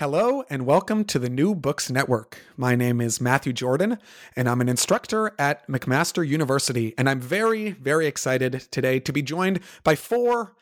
Hello, and welcome to the New Books Network. My name is Matthew Jordan, and I'm an instructor at McMaster University. And I'm very, very excited today to be joined by four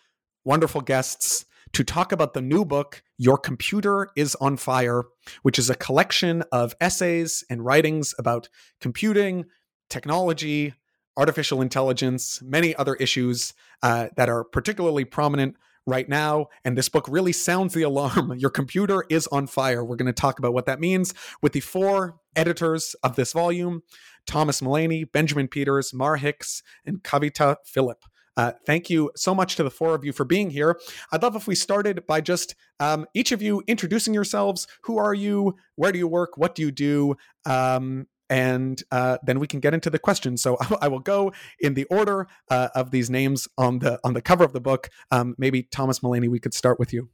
wonderful guests to talk about the new book, Your Computer is on Fire, which is a collection of essays and writings about computing, technology, artificial intelligence, many other issues uh, that are particularly prominent right now. And this book really sounds the alarm. Your computer is on fire. We're going to talk about what that means with the four editors of this volume Thomas Mullaney, Benjamin Peters, Mar Hicks, and Kavita Philip. Uh, thank you so much to the four of you for being here. I'd love if we started by just um, each of you introducing yourselves. Who are you? Where do you work? What do you do? Um, and uh, then we can get into the questions. So I will go in the order uh, of these names on the on the cover of the book. Um, maybe Thomas Mullaney, we could start with you.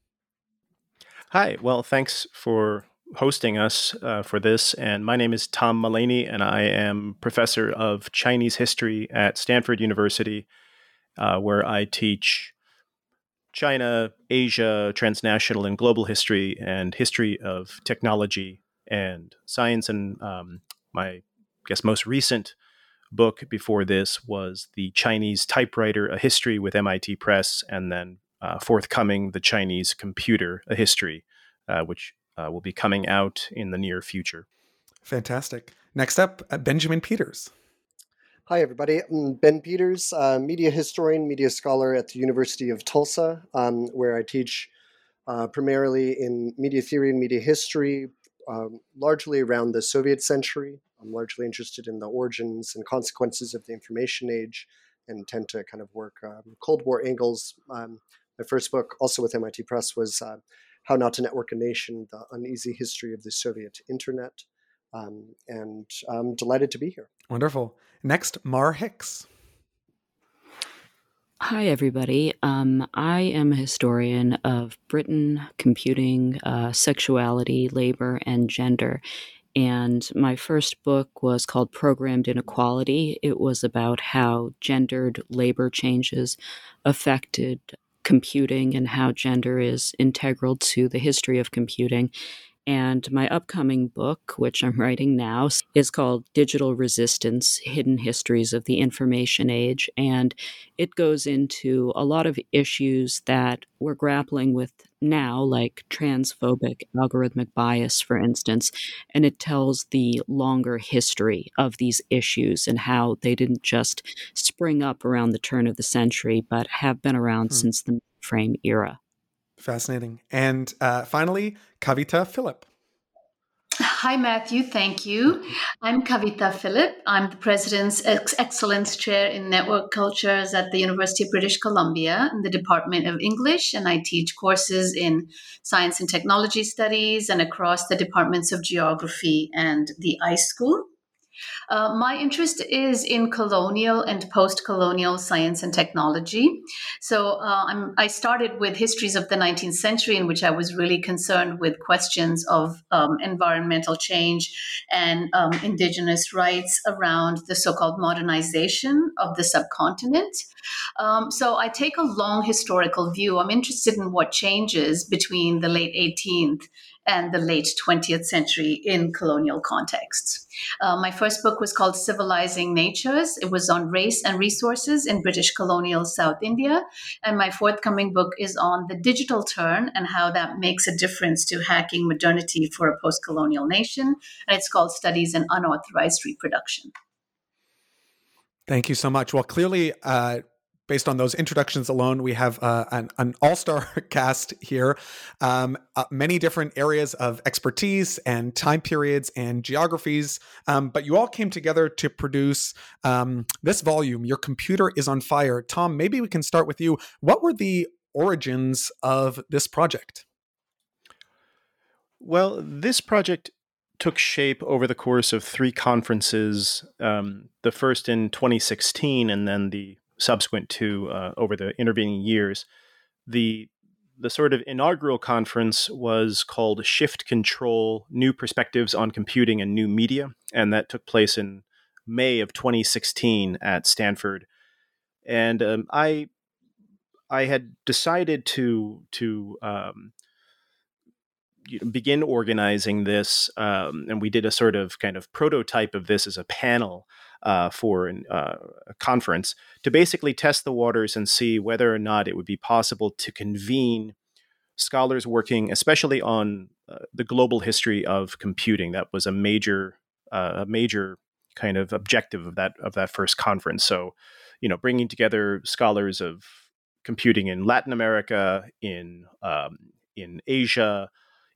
Hi. Well, thanks for hosting us uh, for this. And my name is Tom Mullaney, and I am professor of Chinese history at Stanford University, uh, where I teach. China, Asia, transnational and global history, and history of technology and science and um, my I guess most recent book before this was the Chinese typewriter, a history with MIT Press, and then uh, forthcoming the Chinese computer, a history, uh, which uh, will be coming out in the near future. Fantastic. Next up, uh, Benjamin Peters. Hi, everybody. I'm Ben Peters, media historian, media scholar at the University of Tulsa, um, where I teach uh, primarily in media theory and media history, um, largely around the Soviet century. I'm largely interested in the origins and consequences of the information age and tend to kind of work um, Cold War angles. Um, my first book, also with MIT Press, was uh, How Not to Network a Nation The Uneasy History of the Soviet Internet. Um, and I'm delighted to be here. Wonderful. Next, Mar Hicks. Hi, everybody. Um, I am a historian of Britain, computing, uh, sexuality, labor, and gender. And my first book was called Programmed Inequality. It was about how gendered labor changes affected computing and how gender is integral to the history of computing. And my upcoming book, which I'm writing now, is called Digital Resistance Hidden Histories of the Information Age. And it goes into a lot of issues that we're grappling with now, like transphobic algorithmic bias, for instance. And it tells the longer history of these issues and how they didn't just spring up around the turn of the century, but have been around hmm. since the frame era. Fascinating. And uh, finally, Kavita Philip. Hi, Matthew. Thank you. I'm Kavita Philip. I'm the President's Ex- Excellence Chair in Network Cultures at the University of British Columbia in the Department of English, and I teach courses in Science and Technology Studies and across the departments of Geography and the iSchool. Uh, my interest is in colonial and post colonial science and technology. So uh, i started with histories of the 19th century, in which I was really concerned with questions of um, environmental change and um, indigenous rights around the so called modernization of the subcontinent. Um, so I take a long historical view. I'm interested in what changes between the late 18th and the late 20th century in colonial contexts. Uh, my first book was called Civilizing Natures. It was on race and resources in British colonial South India. And my forthcoming book is on the digital turn and how that makes a difference to hacking modernity for a post colonial nation. And it's called Studies in Unauthorized Reproduction. Thank you so much. Well, clearly, uh, based on those introductions alone, we have uh, an, an all star cast here. Um, uh, many different areas of expertise and time periods and geographies. Um, but you all came together to produce um, this volume, Your Computer is on Fire. Tom, maybe we can start with you. What were the origins of this project? Well, this project took shape over the course of three conferences. Um, the first in 2016, and then the subsequent to uh, over the intervening years. The the sort of inaugural conference was called Shift Control: New Perspectives on Computing and New Media, and that took place in May of 2016 at Stanford. And um, I I had decided to to um, begin organizing this, um, and we did a sort of kind of prototype of this as a panel uh, for an, uh, a conference to basically test the waters and see whether or not it would be possible to convene scholars working, especially on uh, the global history of computing. That was a major, uh, a major kind of objective of that of that first conference. So, you know, bringing together scholars of computing in Latin America, in um, in Asia,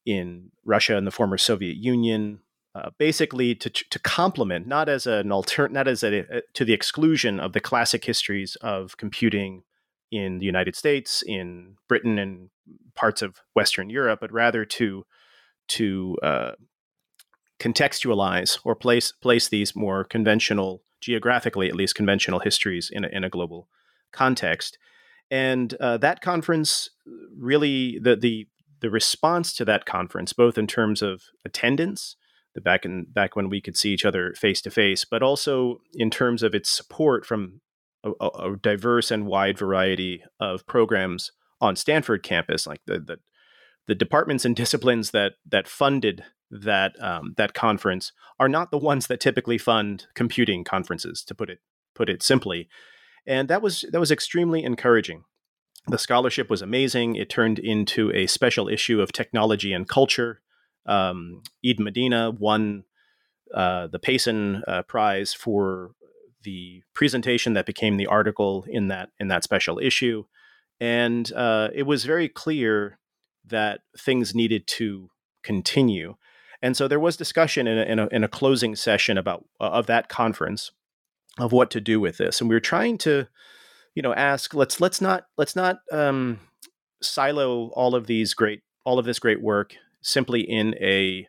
in Russia and the former Soviet Union, uh, basically to to complement, not as an alternate, not as a, a, to the exclusion of the classic histories of computing in the United States, in Britain, and parts of Western Europe, but rather to to uh, contextualize or place place these more conventional, geographically at least conventional histories in a, in a global context. And uh, that conference really the the the response to that conference, both in terms of attendance, the back in back when we could see each other face to face, but also in terms of its support from a, a, diverse and wide variety of programs on Stanford campus, like the the, the departments and disciplines that that funded that um, that conference are not the ones that typically fund computing conferences, to put it put it simply, and that was that was extremely encouraging the scholarship was amazing. It turned into a special issue of technology and culture. Um, Eden Medina won uh, the Payson uh, Prize for the presentation that became the article in that in that special issue, and uh, it was very clear that things needed to continue. And so there was discussion in a, in a, in a closing session about of that conference of what to do with this, and we were trying to you know ask let's let's not let's not um, silo all of these great all of this great work simply in a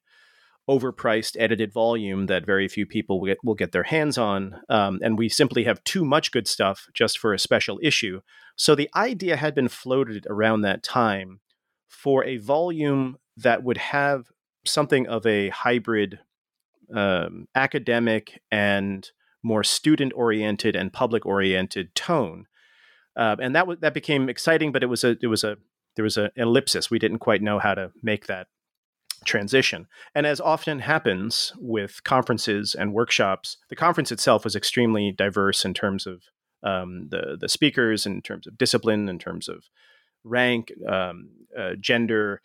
overpriced edited volume that very few people will get, will get their hands on um, and we simply have too much good stuff just for a special issue so the idea had been floated around that time for a volume that would have something of a hybrid um, academic and more student oriented and public oriented tone uh, and that was that became exciting. But it was a it was a there was an ellipsis. We didn't quite know how to make that transition. And as often happens with conferences and workshops, the conference itself was extremely diverse in terms of um, the the speakers, in terms of discipline, in terms of rank, um, uh, gender,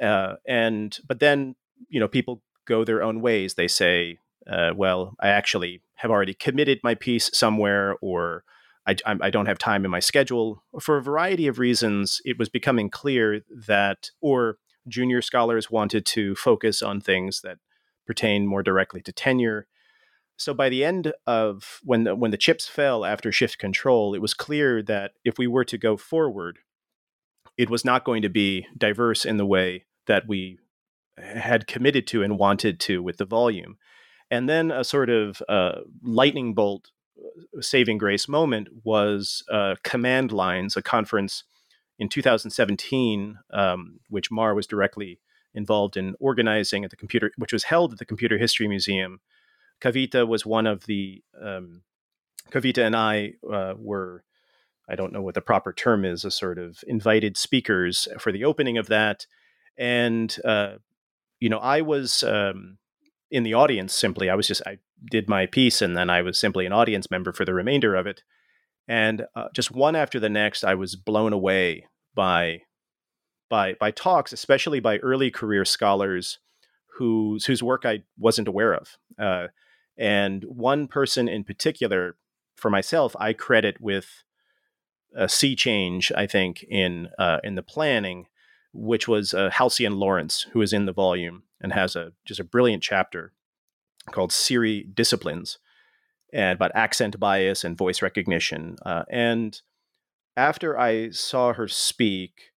uh, and but then you know people go their own ways. They say, uh, "Well, I actually have already committed my piece somewhere," or I, I, don't have time in my schedule. For a variety of reasons, it was becoming clear that, or junior scholars wanted to focus on things that pertain more directly to tenure. So by the end of when the, when the chips fell after shift control, it was clear that if we were to go forward, it was not going to be diverse in the way that we had committed to and wanted to with the volume. And then a sort of uh, lightning bolt saving grace moment was uh, Command Lines, a conference in 2017, um, which Mar was directly involved in organizing at the computer, which was held at the Computer History Museum. Kavita was one of the. Um, Kavita and I uh, were, I don't know what the proper term is, a sort of invited speakers for the opening of that, and uh, you know I was um, in the audience simply. I was just I did my piece and then I was simply an audience member for the remainder of it. And uh, just one after the next, I was blown away by by by talks, especially by early career scholars whose whose work I wasn't aware of. Uh, and one person in particular, for myself, I credit with a sea change. I think in uh, in the planning, which was uh, Halcyon Lawrence, who is in the volume and has a just a brilliant chapter called Siri Disciplines, and about accent bias and voice recognition. Uh, and after I saw her speak,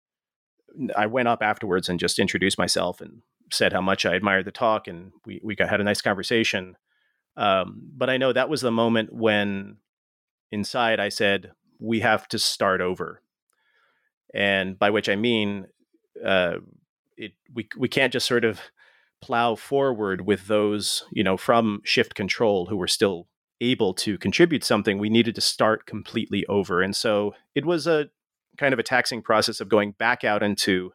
I went up afterwards and just introduced myself and said how much I admired the talk, and we we got, had a nice conversation. Um, but I know that was the moment when inside I said, "We have to start over," and by which I mean, uh, it we we can't just sort of plow forward with those you know from shift control who were still able to contribute something. We needed to start completely over, and so it was a kind of a taxing process of going back out into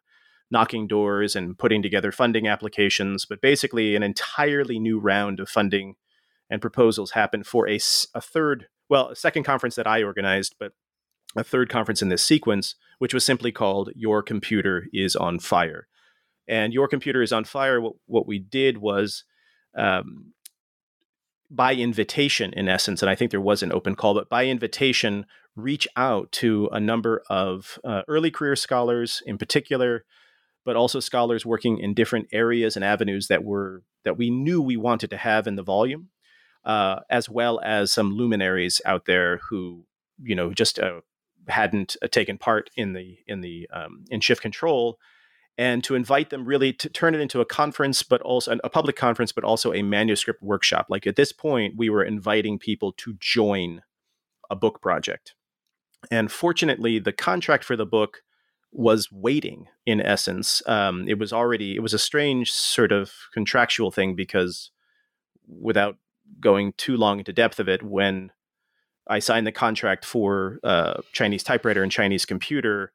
knocking doors and putting together funding applications, but basically an entirely new round of funding and proposals happened for a, a third, well, a second conference that I organized, but a third conference in this sequence, which was simply called Your Computer is on Fire. And Your Computer is on Fire, what, what we did was um, by invitation, in essence, and I think there was an open call, but by invitation, reach out to a number of uh, early career scholars in particular, but also scholars working in different areas and avenues that were that we knew we wanted to have in the volume, uh, as well as some luminaries out there who you know just uh, hadn't uh, taken part in the in the um, in shift control and to invite them really to turn it into a conference, but also a public conference, but also a manuscript workshop. Like at this point, we were inviting people to join a book project. And fortunately, the contract for the book was waiting in essence. Um, it was already, it was a strange sort of contractual thing because without going too long into depth of it, when I signed the contract for uh, Chinese typewriter and Chinese computer,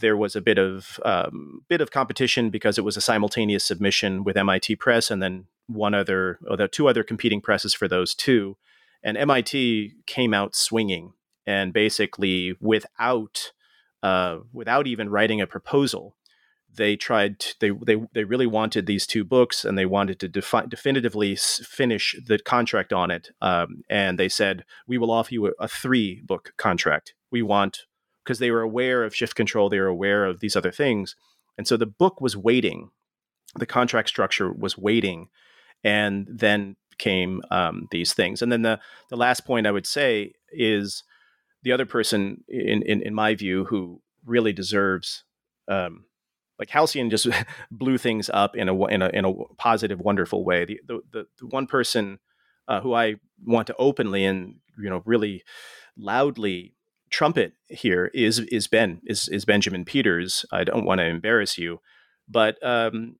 there was a bit of um, bit of competition because it was a simultaneous submission with MIT Press and then one other, or the two other competing presses for those two, and MIT came out swinging and basically without uh, without even writing a proposal, they tried to, they they they really wanted these two books and they wanted to defi- definitively finish the contract on it, um, and they said we will offer you a, a three book contract. We want because they were aware of shift control, they were aware of these other things. And so the book was waiting, the contract structure was waiting, and then came um, these things. And then the, the last point I would say is the other person, in, in, in my view, who really deserves. Um, like Halcyon just blew things up in a in a in a positive, wonderful way. The the the, the one person uh, who I want to openly and you know really loudly trumpet here is is Ben is is Benjamin Peters. I don't want to embarrass you, but um,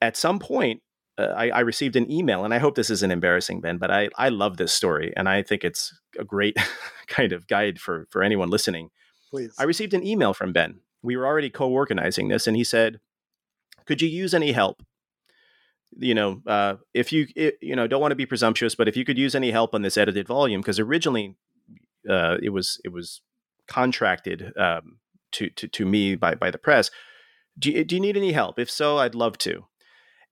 at some point uh, I, I, received an email, and I hope this isn't embarrassing, Ben, but I I love this story, and I think it's a great kind of guide for for anyone listening. Please, I received an email from Ben. We were already co-organizing this, and he said, "Could you use any help?" you know, uh, if you it, you know don't want to be presumptuous, but if you could use any help on this edited volume, because originally uh, it was it was contracted um, to, to, to me by, by the press. Do you, do you need any help? If so, I'd love to.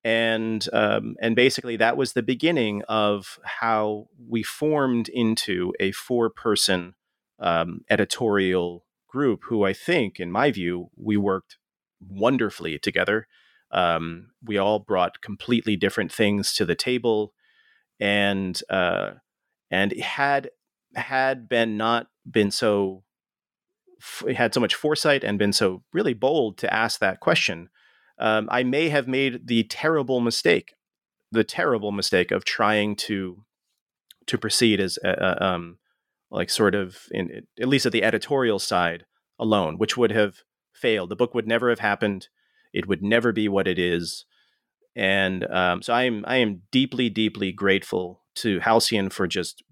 And um, and basically that was the beginning of how we formed into a four person um, editorial group. Who I think, in my view, we worked wonderfully together. Um, we all brought completely different things to the table, and uh, and had had Ben not been so had so much foresight and been so really bold to ask that question, um, I may have made the terrible mistake, the terrible mistake of trying to to proceed as a, um, like sort of in at least at the editorial side alone, which would have failed. The book would never have happened. It would never be what it is. And um, so I am I am deeply deeply grateful to Halcyon for just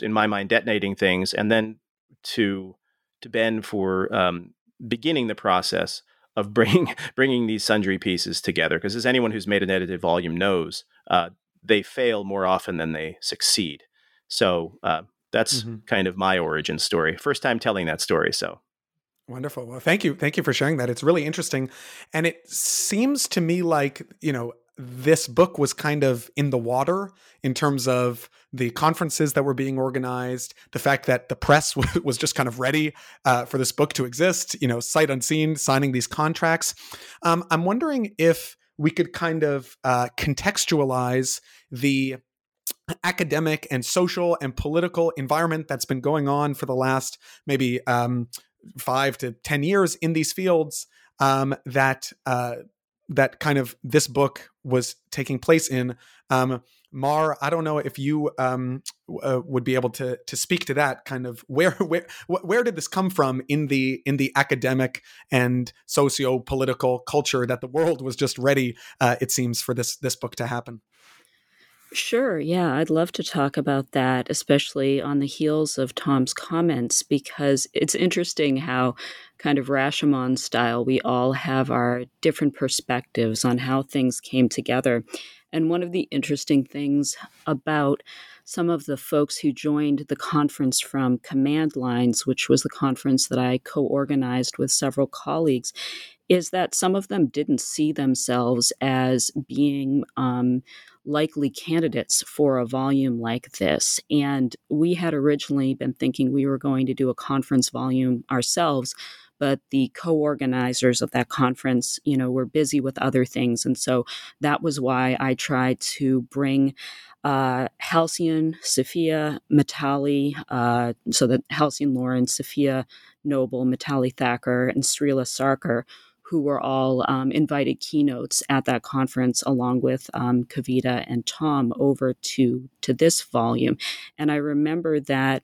in my mind detonating things and then to to Ben for um, beginning the process of bringing bringing these sundry pieces together. Because as anyone who's made an edited volume knows, uh, they fail more often than they succeed. So uh, that's mm-hmm. kind of my origin story. First time telling that story. So Wonderful. Well, thank you. Thank you for sharing that. It's really interesting. And it seems to me like, you know, this book was kind of in the water in terms of the conferences that were being organized, the fact that the press was just kind of ready uh, for this book to exist, you know, sight unseen, signing these contracts. Um, I'm wondering if we could kind of uh, contextualize the academic and social and political environment that's been going on for the last maybe um, five to ten years in these fields um, that uh, that kind of this book was taking place in. Um, Mar, I don't know if you um, uh, would be able to to speak to that kind of where where where did this come from in the in the academic and socio political culture that the world was just ready, uh, it seems, for this this book to happen. Sure, yeah, I'd love to talk about that, especially on the heels of Tom's comments, because it's interesting how, kind of Rashomon style, we all have our different perspectives on how things came together. And one of the interesting things about some of the folks who joined the conference from Command Lines, which was the conference that I co organized with several colleagues, is that some of them didn't see themselves as being um, likely candidates for a volume like this. And we had originally been thinking we were going to do a conference volume ourselves but the co-organizers of that conference you know were busy with other things and so that was why i tried to bring uh, Halcyon, Safiya Mitali, uh, so that Halcyon Lawrence, Safiya Noble, Mitali Thakor, and Sreela Sarkar who were all um, invited keynotes at that conference, along with um, Kavita and Tom, over to to this volume. And I remember that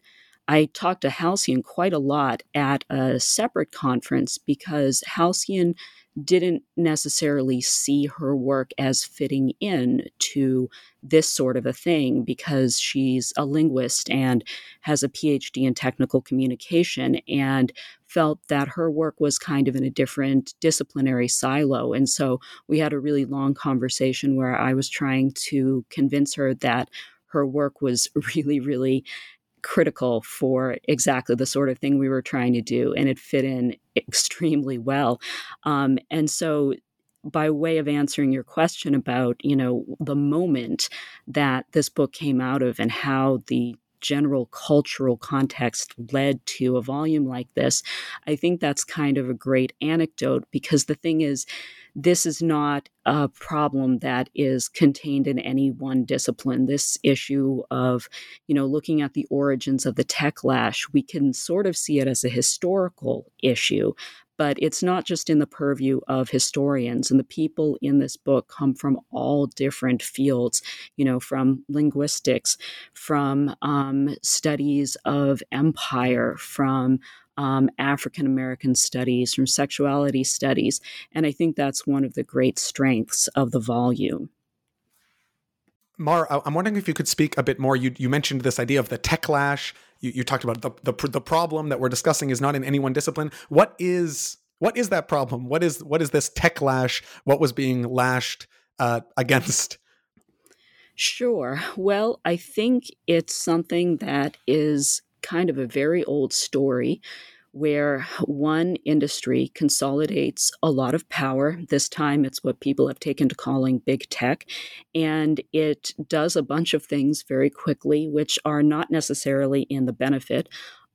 I talked to Halcyon quite a lot at a separate conference because Halcyon didn't necessarily see her work as fitting in to this sort of a thing because she's a linguist and has a PhD in technical communication and felt that her work was kind of in a different disciplinary silo. And so we had a really long conversation where I was trying to convince her that her work was really, really critical for exactly the sort of thing we were trying to do, and it fit in extremely well. Um, and so, by way of answering your question about you know the moment that this book came out of and how the general cultural context led to a volume like this, I think that's kind of a great anecdote because the thing is, this is not a problem that is contained in any one discipline. This issue of, you know, looking at the origins of the techlash, we can sort of see it as a historical issue, but it's not just in the purview of historians. And the people in this book come from all different fields, you know, from linguistics, from um, studies of empire, from um, African American studies, from sexuality studies. And I think that's one of the great strengths of the volume. Mar, I'm wondering if you could speak a bit more. You, you mentioned this idea of the techlash you, you talked about the, the the problem that we're discussing is not in any one discipline. What is what is that problem? What is what is this techlash? What was being lashed uh, against? Sure. Well, I think it's something that is kind of a very old story where one industry consolidates a lot of power. This time it's what people have taken to calling big tech. And it does a bunch of things very quickly, which are not necessarily in the benefit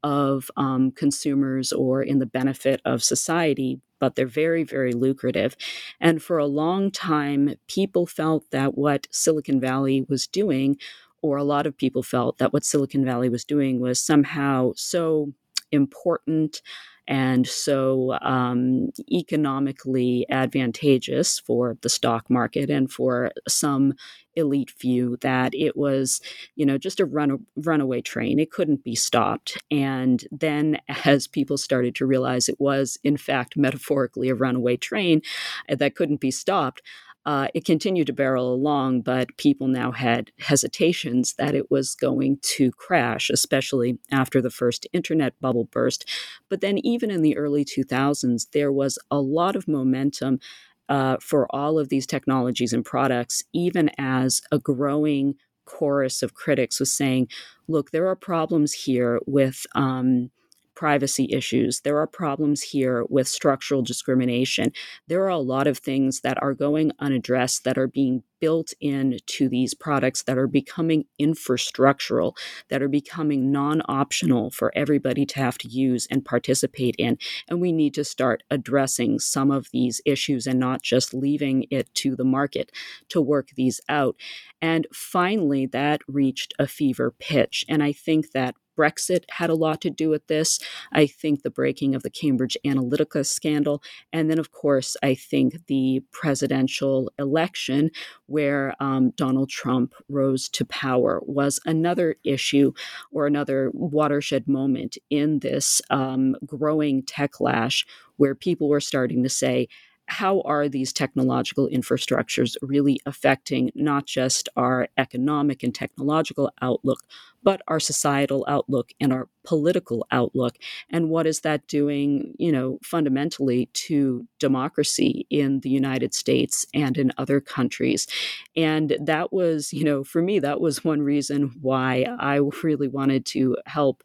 of um, consumers or in the benefit of society, but they're very, very lucrative. And for a long time, people felt that what Silicon Valley was doing, or a lot of people felt that what Silicon Valley was doing was somehow so important and so um, economically advantageous for the stock market and for some elite few that it was, you know, just a run runaway train. It couldn't be stopped. And then, as people started to realize it was, in fact, metaphorically a runaway train that couldn't be stopped, uh, it continued to barrel along, but people now had hesitations that it was going to crash, especially after the first internet bubble burst. But then, even in the early 2000s, there was a lot of momentum uh, for all of these technologies and products, even as a growing chorus of critics was saying, look, there are problems here with. Um, privacy issues. There are problems here with structural discrimination. There are a lot of things that are going unaddressed that are being built into these products that are becoming infrastructural, that are becoming non optional for everybody to have to use and participate in. And we need to start addressing some of these issues and not just leaving it to the market to work these out. And finally, that reached a fever pitch. And I think that Brexit had a lot to do with this. I think the breaking of the Cambridge Analytica scandal. And then, of course, I think the presidential election where um, Donald Trump rose to power was another issue or another watershed moment in this um, growing techlash where people were starting to say, how are these technological infrastructures really affecting not just our economic and technological outlook, but our societal outlook and our political outlook? And what is that doing, you know, fundamentally to democracy in the United States and in other countries? And that was, you know, for me, that was one reason why I really wanted to help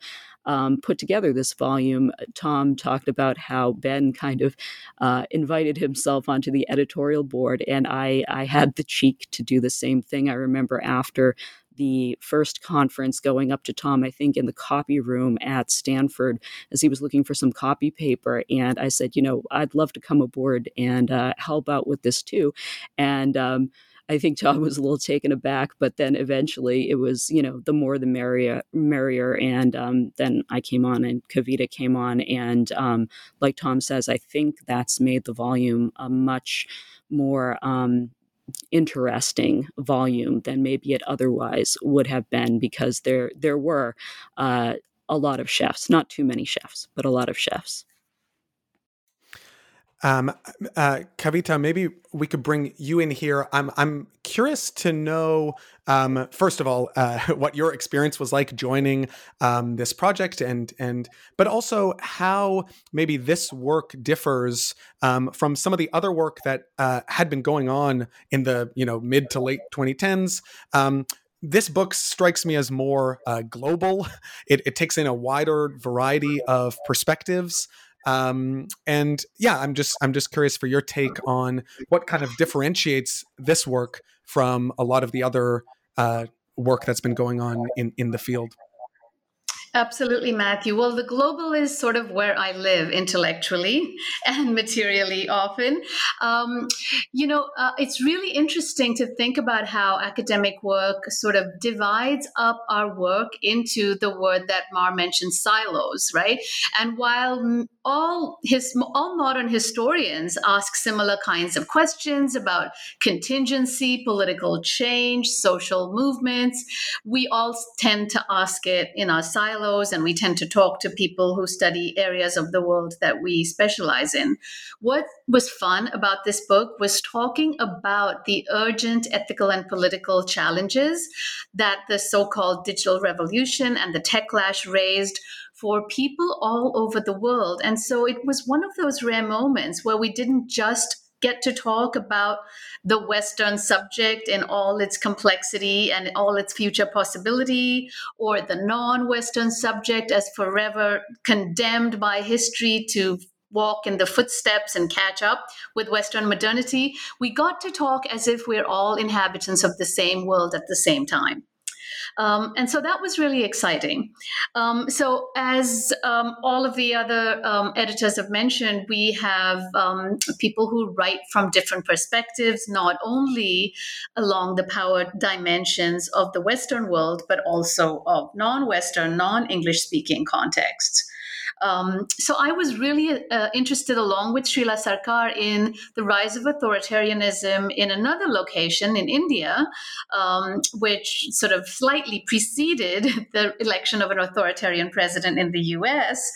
um, put together this volume, Tom talked about how Ben kind of uh, invited himself onto the editorial board, and I, I had the cheek to do the same thing. I remember after the first conference going up to Tom, I think in the copy room at Stanford, as he was looking for some copy paper. And I said, you know, I'd love to come aboard and uh, help out with this too. And um, I think Tom was a little taken aback, but then eventually it was, you know, the more the merrier, merrier. And um, then I came on and Kavita came on. And um, like Tom says, I think that's made the volume a much more um, interesting volume than maybe it otherwise would have been because there there were uh, a lot of chefs, not too many chefs, but a lot of chefs. Um, uh, Kavita, maybe we could bring you in here. I'm I'm curious to know, um, first of all, uh, what your experience was like joining um, this project, and and but also how maybe this work differs um, from some of the other work that uh, had been going on in the you know mid to late 2010s um, this book strikes me as more uh, global. It, it, takes in a wider variety of perspectives. Um, and yeah, I'm just I'm just curious for your take on what kind of differentiates this work from a lot of the other uh, work that's been going on in in the field. Absolutely, Matthew. Well, the global is sort of where I live intellectually and materially often. Um, you know, uh, it's really interesting to think about how academic work sort of divides up our work into the word that Mar mentioned, silos, right? And while all his all modern historians ask similar kinds of questions about contingency, political change, social movements, we all tend to ask it in our silos and we tend to talk to people who study areas of the world that we specialize in. What was fun about this book was talking about the urgent ethical and political challenges that the so called digital revolution and the techlash raised for people all over the world. And so it was one of those rare moments where we didn't just get to talk about the Western subject in all its complexity and all its future possibility, or the non Western subject as forever condemned by history to walk in the footsteps and catch up with Western modernity. We got to talk as if we're all inhabitants of the same world at the same time. Um, and so that was really exciting. Um, so, as um, all of the other um, editors have mentioned, we have um, people who write from different perspectives, not only along the power dimensions of the Western world, but also of non Western, non English speaking contexts. Um, so I was really uh, interested, along with Sreela Sarkar, in the rise of authoritarianism in another location in India, um, which sort of slightly preceded the election of an authoritarian president in the US.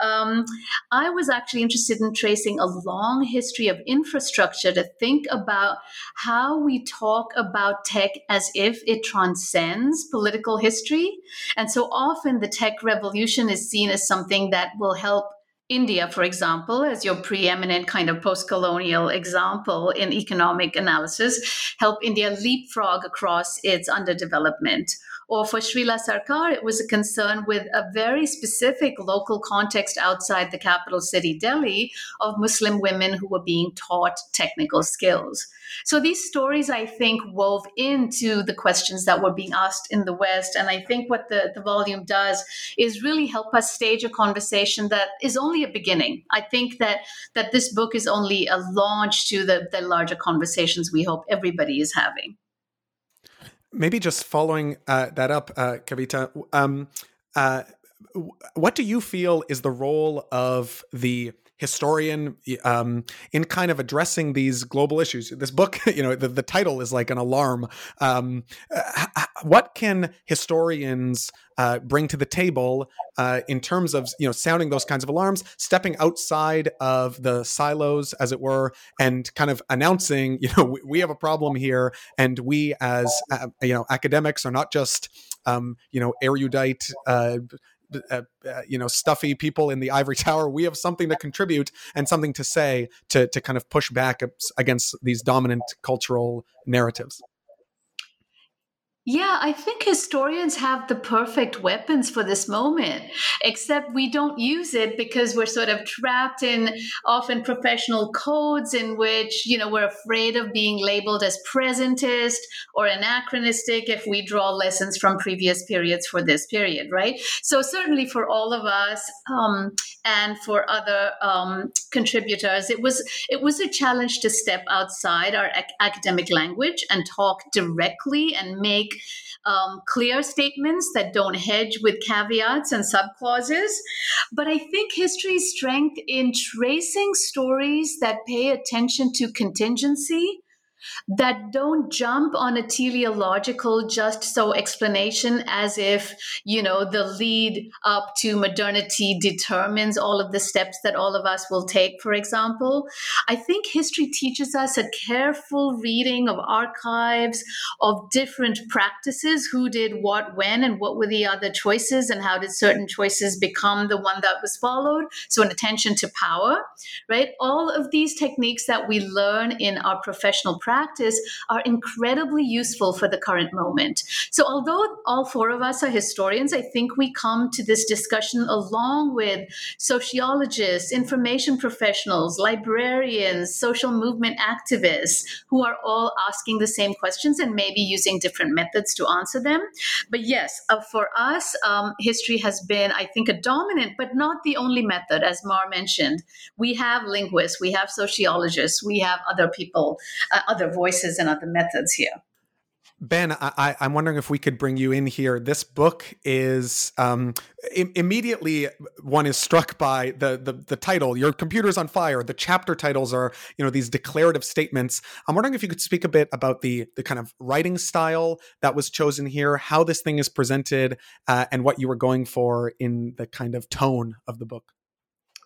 Um, I was actually interested in tracing a long history of infrastructure to think about how we talk about tech as if it transcends political history. And so often the tech revolution is seen as something that will help India, for example, as your preeminent kind of post colonial example in economic analysis, help India leapfrog across its underdevelopment. Or for Sreela Sarkar, it was a concern with a very specific local context outside the capital city, Delhi, of Muslim women who were being taught technical skills. So these stories, I think, wove into the questions that were being asked in the West. And I think what the, the volume does is really help us stage a conversation that is only a beginning. I think that that this book is only a launch to the, the larger conversations we hope everybody is having. Maybe just following uh, that up, uh, Kavita, um, uh, what do you feel is the role of the historian um, in kind of addressing these global issues. This book, you know, the, the title is like an alarm. Um, what can historians uh, bring to the table uh, in terms of you know sounding those kinds of alarms, stepping outside of the silos, as it were, and kind of announcing, you know, we, we have a problem here, and we as uh, you know academics are not just um, you know erudite uh, uh, you know stuffy people in the ivory tower we have something to contribute and something to say to to kind of push back against these dominant cultural narratives yeah, I think historians have the perfect weapons for this moment, except we don't use it because we're sort of trapped in often professional codes in which, you know, we're afraid of being labeled as presentist or anachronistic if we draw lessons from previous periods for this period, right? So, certainly for all of us um, and for other um, contributors, it was it was a challenge to step outside our ac- academic language and talk directly and make um, clear statements that don't hedge with caveats and subclauses. But I think history's strength in tracing stories that pay attention to contingency that don't jump on a teleological just so explanation as if, you know, the lead up to modernity determines all of the steps that all of us will take, for example. I think history teaches us a careful reading of archives, of different practices, who did what when, and what were the other choices, and how did certain choices become the one that was followed. So, an attention to power, right? All of these techniques that we learn in our professional practice are incredibly useful for the current moment. So, although all four of us are historians, I think we come to this discussion along with sociologists, information professionals, librarians, social movement activists, who are all asking the same questions and maybe using different methods to answer them. But yes, uh, for us, um, history has been, I think, a dominant, but not the only method, as Mar mentioned. We have linguists, we have sociologists, we have other people, uh, other voices and other methods here. Ben, I, am wondering if we could bring you in here. This book is um, I- immediately one is struck by the, the the title. Your computer's on fire. The chapter titles are you know these declarative statements. I'm wondering if you could speak a bit about the the kind of writing style that was chosen here, how this thing is presented, uh, and what you were going for in the kind of tone of the book.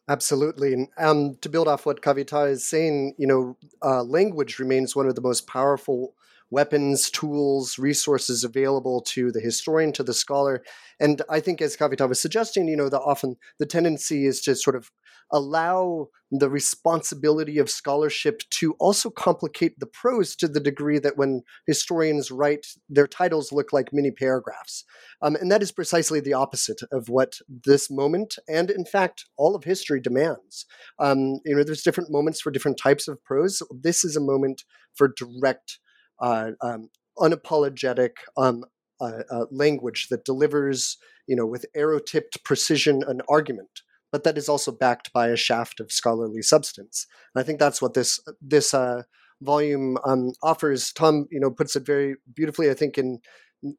Absolutely. And um, to build off what Kavita is saying, you know, uh, language remains one of the most powerful weapons, tools, resources available to the historian, to the scholar. And I think, as Kavita was suggesting, you know, that often the tendency is to sort of allow the responsibility of scholarship to also complicate the prose to the degree that when historians write, their titles look like mini paragraphs. Um, and that is precisely the opposite of what this moment and, in fact, all of history demands. Um, you know, there's different moments for different types of prose. This is a moment for direct uh, um, unapologetic um, uh, uh, language that delivers, you know, with arrow-tipped precision an argument, but that is also backed by a shaft of scholarly substance. And I think that's what this this uh, volume um, offers. Tom, you know, puts it very beautifully. I think in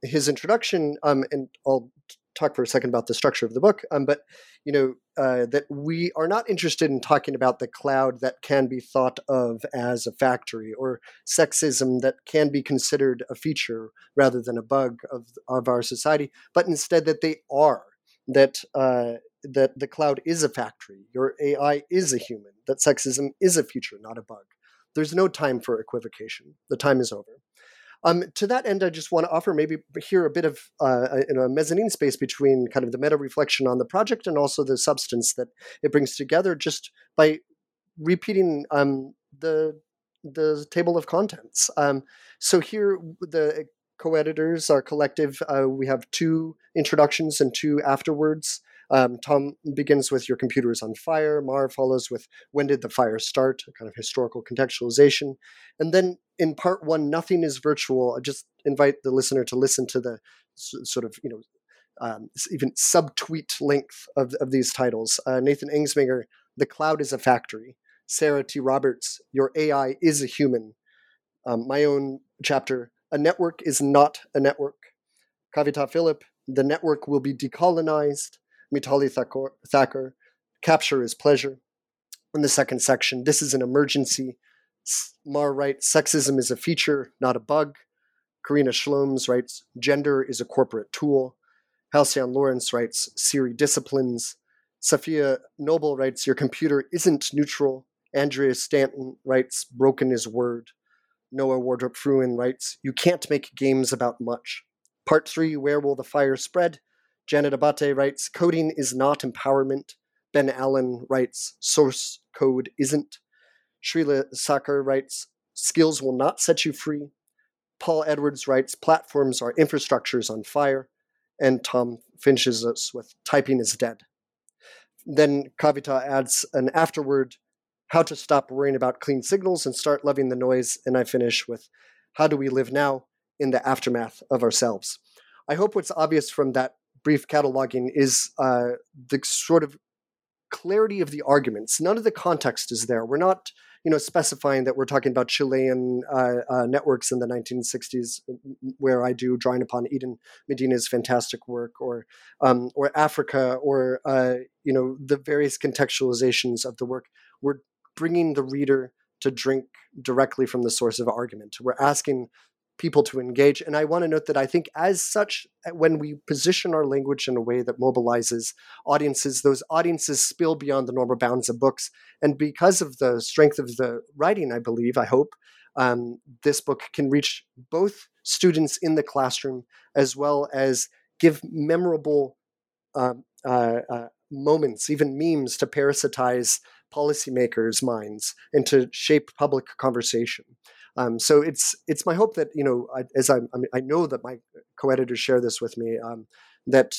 his introduction, um, and I'll talk for a second about the structure of the book. Um, but you know uh, that we are not interested in talking about the cloud that can be thought of as a factory or sexism that can be considered a feature rather than a bug of of our society, but instead that they are that. Uh, that the cloud is a factory, your AI is a human, that sexism is a feature, not a bug. There's no time for equivocation. The time is over. Um, to that end, I just want to offer maybe here a bit of uh, you know, a mezzanine space between kind of the meta reflection on the project and also the substance that it brings together, just by repeating um, the the table of contents. Um, so here, the co-editors, our collective, uh, we have two introductions and two afterwards. Um, Tom begins with Your Computer is on Fire. Mar follows with When Did the Fire Start? A kind of historical contextualization. And then in part one, Nothing is Virtual. I just invite the listener to listen to the sort of, you know, um, even subtweet length of, of these titles. Uh, Nathan Ensmenger, The Cloud is a Factory. Sarah T. Roberts, Your AI is a Human. Um, my own chapter, A Network is Not a Network. Kavita Philip, The Network will be decolonized. Mitali Thakor, Capture is Pleasure. In the second section, This is an Emergency. Mar writes, Sexism is a feature, not a bug. Corinna Schlombs writes, Gender is a corporate tool. Halcyon Lawrence writes, Siri disciplines. Safiya Noble writes, Your computer isn't neutral. Andrea Stanton writes, Broken is word. Noah Wardrip Fruin writes, You can't make games about much. Part 3, Where Will the Fire Spread? Janet Abbate writes, Coding is not empowerment. Ben Allen writes, Source code isn't. Sreela Sarkar writes, Skills will not set you free. Paul Edwards writes, Platforms are infrastructures on fire. And Tom finishes us with, Typing is dead. Then Kavita adds an afterword, How to stop worrying about clean signals and start loving the noise. And I finish with, How do we live now in the aftermath of ourselves? I hope what's obvious from that brief cataloging is uh, the sort of clarity of the arguments. None of the context is there. We're not, you know, specifying that we're talking about Chilean uh, uh, networks in the 1960s, where I do drawing upon Eden Medina's fantastic work, or um, or Africa, or uh, you know, the various contextualizations of the work. We're bringing the reader to drink directly from the source of argument. We're asking people to engage. And I want to note that I think, as such, uh, when we position our language in a way that mobilizes audiences, those audiences spill beyond the normal bounds of books. And because of the strength of the writing, I believe, I hope, um, this book can reach both students in the classroom as well as give memorable um, uh, uh, moments, even memes, to parasitize policymakers' minds and to shape public conversation. Um, so it's it's my hope that you know, I, as I, I, I know that my co-editors share this with me, um, that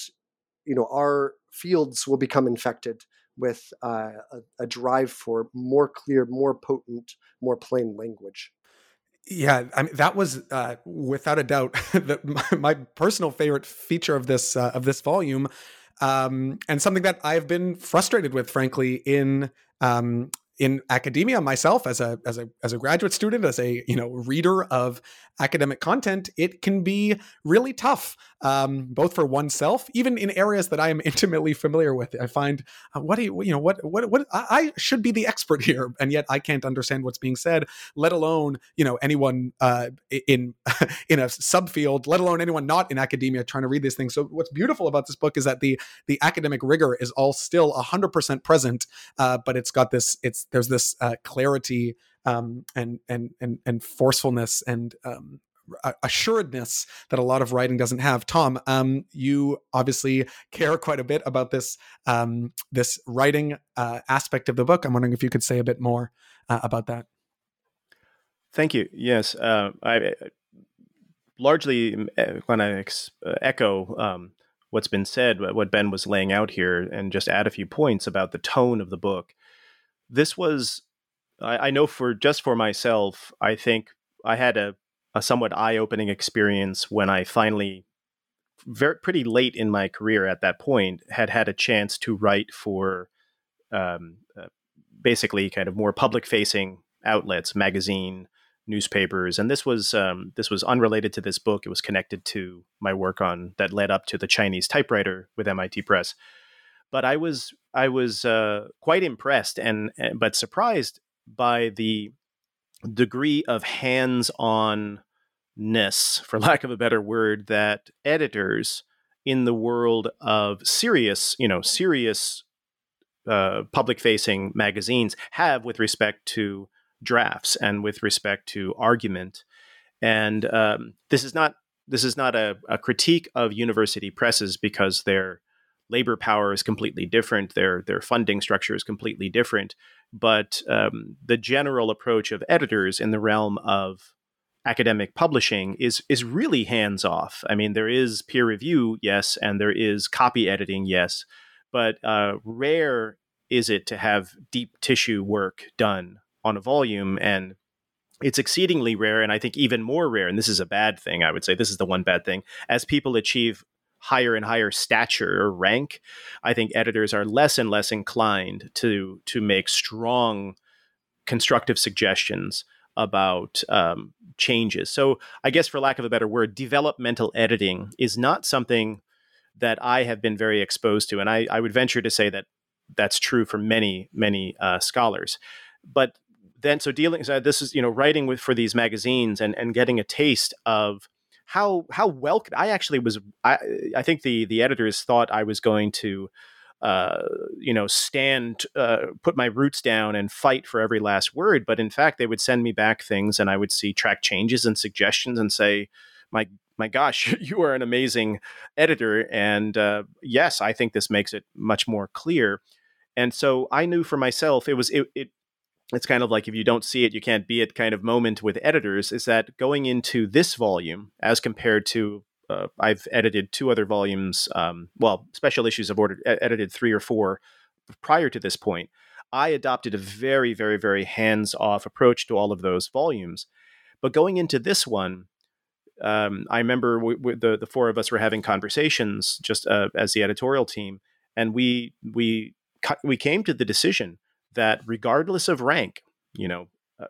you know our fields will become infected with uh, a, a drive for more clear, more potent, more plain language. Yeah, I mean that was uh, without a doubt the, my, my, personal favorite feature of this uh, of this volume, um, and something that I've been frustrated with, frankly, in um, in academia myself as a as a as a graduate student as a you know reader of academic content it can be really tough um, both for oneself even in areas that i am intimately familiar with. I find uh, what do you you know what what what I, should be the expert here and yet i can't understand what's being said let alone you know anyone uh, in in a subfield let alone anyone not in academia trying to read these things. So what's beautiful about this book is that the the academic rigor is all still 100% present uh, but it's got this it's there's this uh, clarity um, and and and and forcefulness and um, assuredness that a lot of writing doesn't have. Tom, um, you obviously care quite a bit about this um, this writing uh, aspect of the book. I'm wondering if you could say a bit more uh, about that. Thank you. Yes, uh, I largely when I ex- uh, echo um, what's been said, what Ben was laying out here, and just add a few points about the tone of the book this was I, I know for just for myself, I think I had a, a somewhat eye-opening experience when I finally very pretty late in my career at that point had had a chance to write for um, uh, basically kind of more public-facing outlets, magazine, newspapers, and this was um, this was unrelated to this book. It was connected to my work on that led up to the Chinese typewriter with MIT Press but I was I was uh, quite impressed and, and but surprised by the degree of hands-onness, for lack of a better word, that editors in the world of serious, you know, serious uh, public-facing magazines have with respect to drafts and with respect to argument. And um, this is not this is not a, a critique of university presses because their labor power is completely different, their their funding structure is completely different. But um, the general approach of editors in the realm of academic publishing is is really hands off. I mean, there is peer review, yes, and there is copy editing, yes, but uh, rare is it to have deep tissue work done on a volume and it's exceedingly rare and i think even more rare and this is a bad thing i would say this is the one bad thing as people achieve higher and higher stature or rank i think editors are less and less inclined to to make strong constructive suggestions about um, changes. So i guess for lack of a better word developmental editing is not something that i have been very exposed to and i, I would venture to say that that's true for many many uh, scholars. But then so dealing so this is you know writing with for these magazines and and getting a taste of how how well I actually was I I think the the editors thought I was going to uh, you know stand uh, put my roots down and fight for every last word but in fact they would send me back things and I would see track changes and suggestions and say my my gosh you are an amazing editor and uh, yes I think this makes it much more clear. And so I knew for myself it was it, it it's kind of like if you don't see it, you can't be it kind of moment with editors is that going into this volume as compared to uh, I've edited two other volumes, um, well, special issues I've ordered, edited three or four prior to this point. I adopted a very, very, very hands off approach to all of those volumes. But going into this one, um, I remember we, we, the, the four of us were having conversations just uh, as the editorial team, and we, we, we came to the decision that regardless of rank, you know, uh,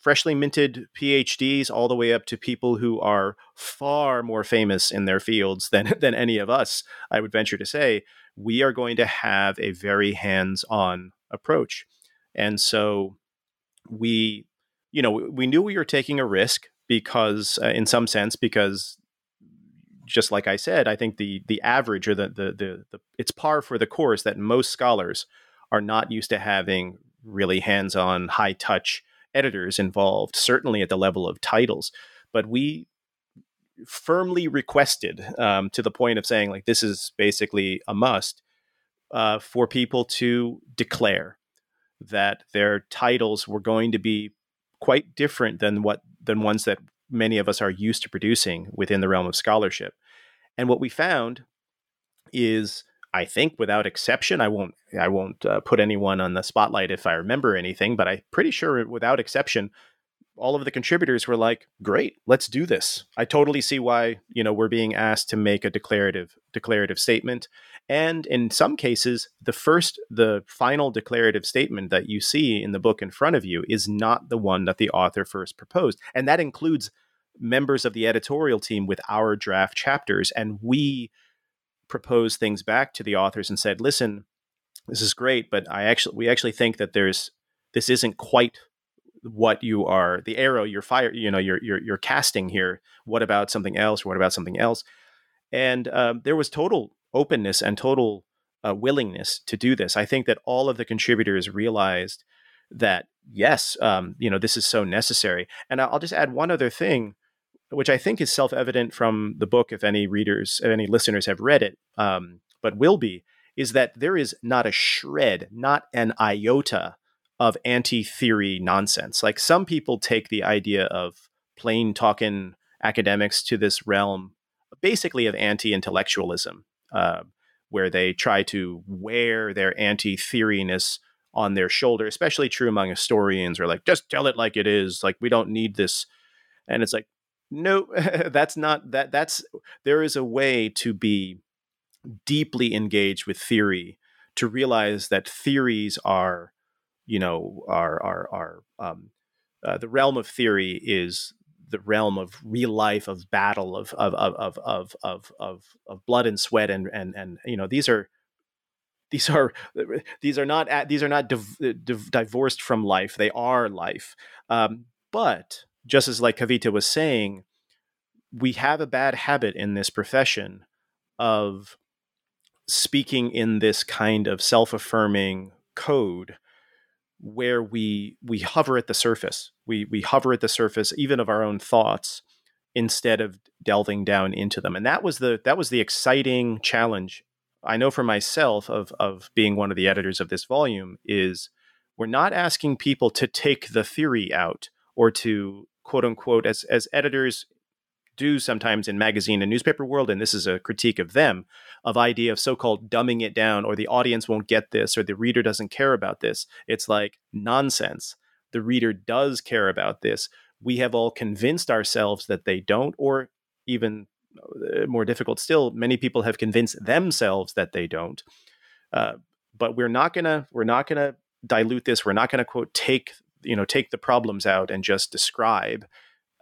freshly minted PhDs all the way up to people who are far more famous in their fields than than any of us, I would venture to say, we are going to have a very hands-on approach. And so we you know, we knew we were taking a risk because uh, in some sense because just like I said, I think the the average or the, the the the it's par for the course that most scholars are not used to having really hands-on high touch editors involved certainly at the level of titles. But we firmly requested um, to the point of saying like this is basically a must uh, for people to declare that their titles were going to be quite different than what than ones that many of us are used to producing within the realm of scholarship. And what we found is I think without exception, I won't I won't uh, put anyone on the spotlight if I remember anything, but I'm pretty sure without exception, all of the contributors were like, "Great, let's do this." I totally see why you know we're being asked to make a declarative declarative statement, and in some cases, the first the final declarative statement that you see in the book in front of you is not the one that the author first proposed, and that includes members of the editorial team with our draft chapters, and we proposed things back to the authors and said, "Listen, this is great, but I actually we actually think that there's this isn't quite what you are the arrow you're fire you know you're you're you're casting here. What about something else? Or what about something else?" And um, there was total openness and total uh, willingness to do this. I think that all of the contributors realized that yes, um, you know, this is so necessary. And I'll just add one other thing which I think is self evident from the book, if any readers, if any listeners have read it, um, but will be, is that there is not a shred, not an iota of anti theory nonsense. Like some people take the idea of plain talking academics to this realm basically of anti intellectualism, uh, where they try to wear their anti theoryness on their shoulder, especially true among historians, or like, just tell it like it is. Like, we don't need this. And it's like, no that's not that that's there is a way to be deeply engaged with theory to realize that theories are you know are are are um, uh, the realm of theory is the realm of real life of battle of of of of of of of, of blood and sweat and and and you know these are these are these are not these are not div- div- divorced from life they are life. Um, but just as like Kavita was saying, we have a bad habit in this profession of speaking in this kind of self affirming code where we we hover at the surface. We we hover at the surface even of our own thoughts instead of delving down into them. And that was the that was the exciting challenge I know for myself of of being one of the editors of this volume is we're not asking people to take the theory out or to quote unquote as as editors do sometimes in magazine and newspaper world and this is a critique of them of idea of so-called dumbing it down or the audience won't get this or the reader doesn't care about this. It's like nonsense. The reader does care about this. We have all convinced ourselves that they don't or even uh, more difficult still many people have convinced themselves that they don't. Uh, but we're not gonna we're not gonna dilute this. We're not gonna quote take you know take the problems out and just describe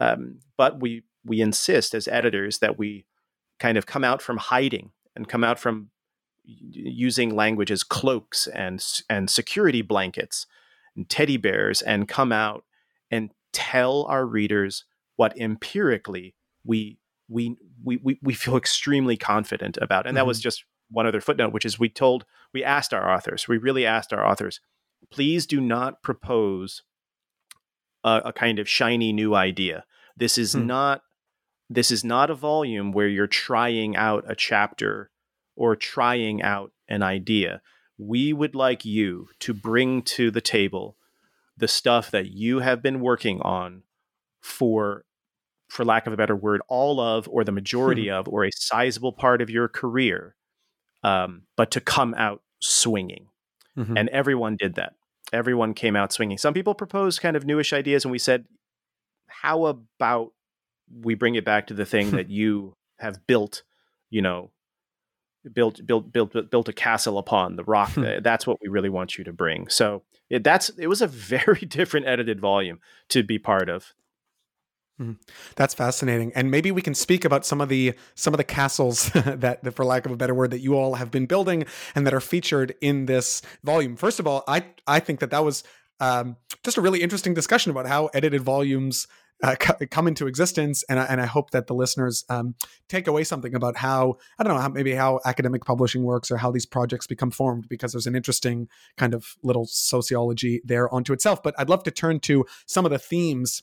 um, but we we insist as editors that we kind of come out from hiding and come out from using language as cloaks and and security blankets and teddy bears and come out and tell our readers what empirically we we we we, we feel extremely confident about and mm-hmm. that was mm-hmm. just one other footnote which is we told we asked our authors we really asked our authors please do not propose a, a kind of shiny new idea this is hmm. not this is not a volume where you're trying out a chapter or trying out an idea. We would like you to bring to the table the stuff that you have been working on for for lack of a better word all of or the majority of or a sizable part of your career um, but to come out swinging mm-hmm. and everyone did that everyone came out swinging some people proposed kind of newish ideas and we said how about we bring it back to the thing that you have built, you know, built built built built a castle upon the rock. Hmm. that's what we really want you to bring. So it, that's it was a very different edited volume to be part of. Mm-hmm. That's fascinating, and maybe we can speak about some of the some of the castles that, for lack of a better word, that you all have been building and that are featured in this volume. First of all, I I think that that was um, just a really interesting discussion about how edited volumes uh, come into existence, and I, and I hope that the listeners um, take away something about how I don't know how maybe how academic publishing works or how these projects become formed because there's an interesting kind of little sociology there onto itself. But I'd love to turn to some of the themes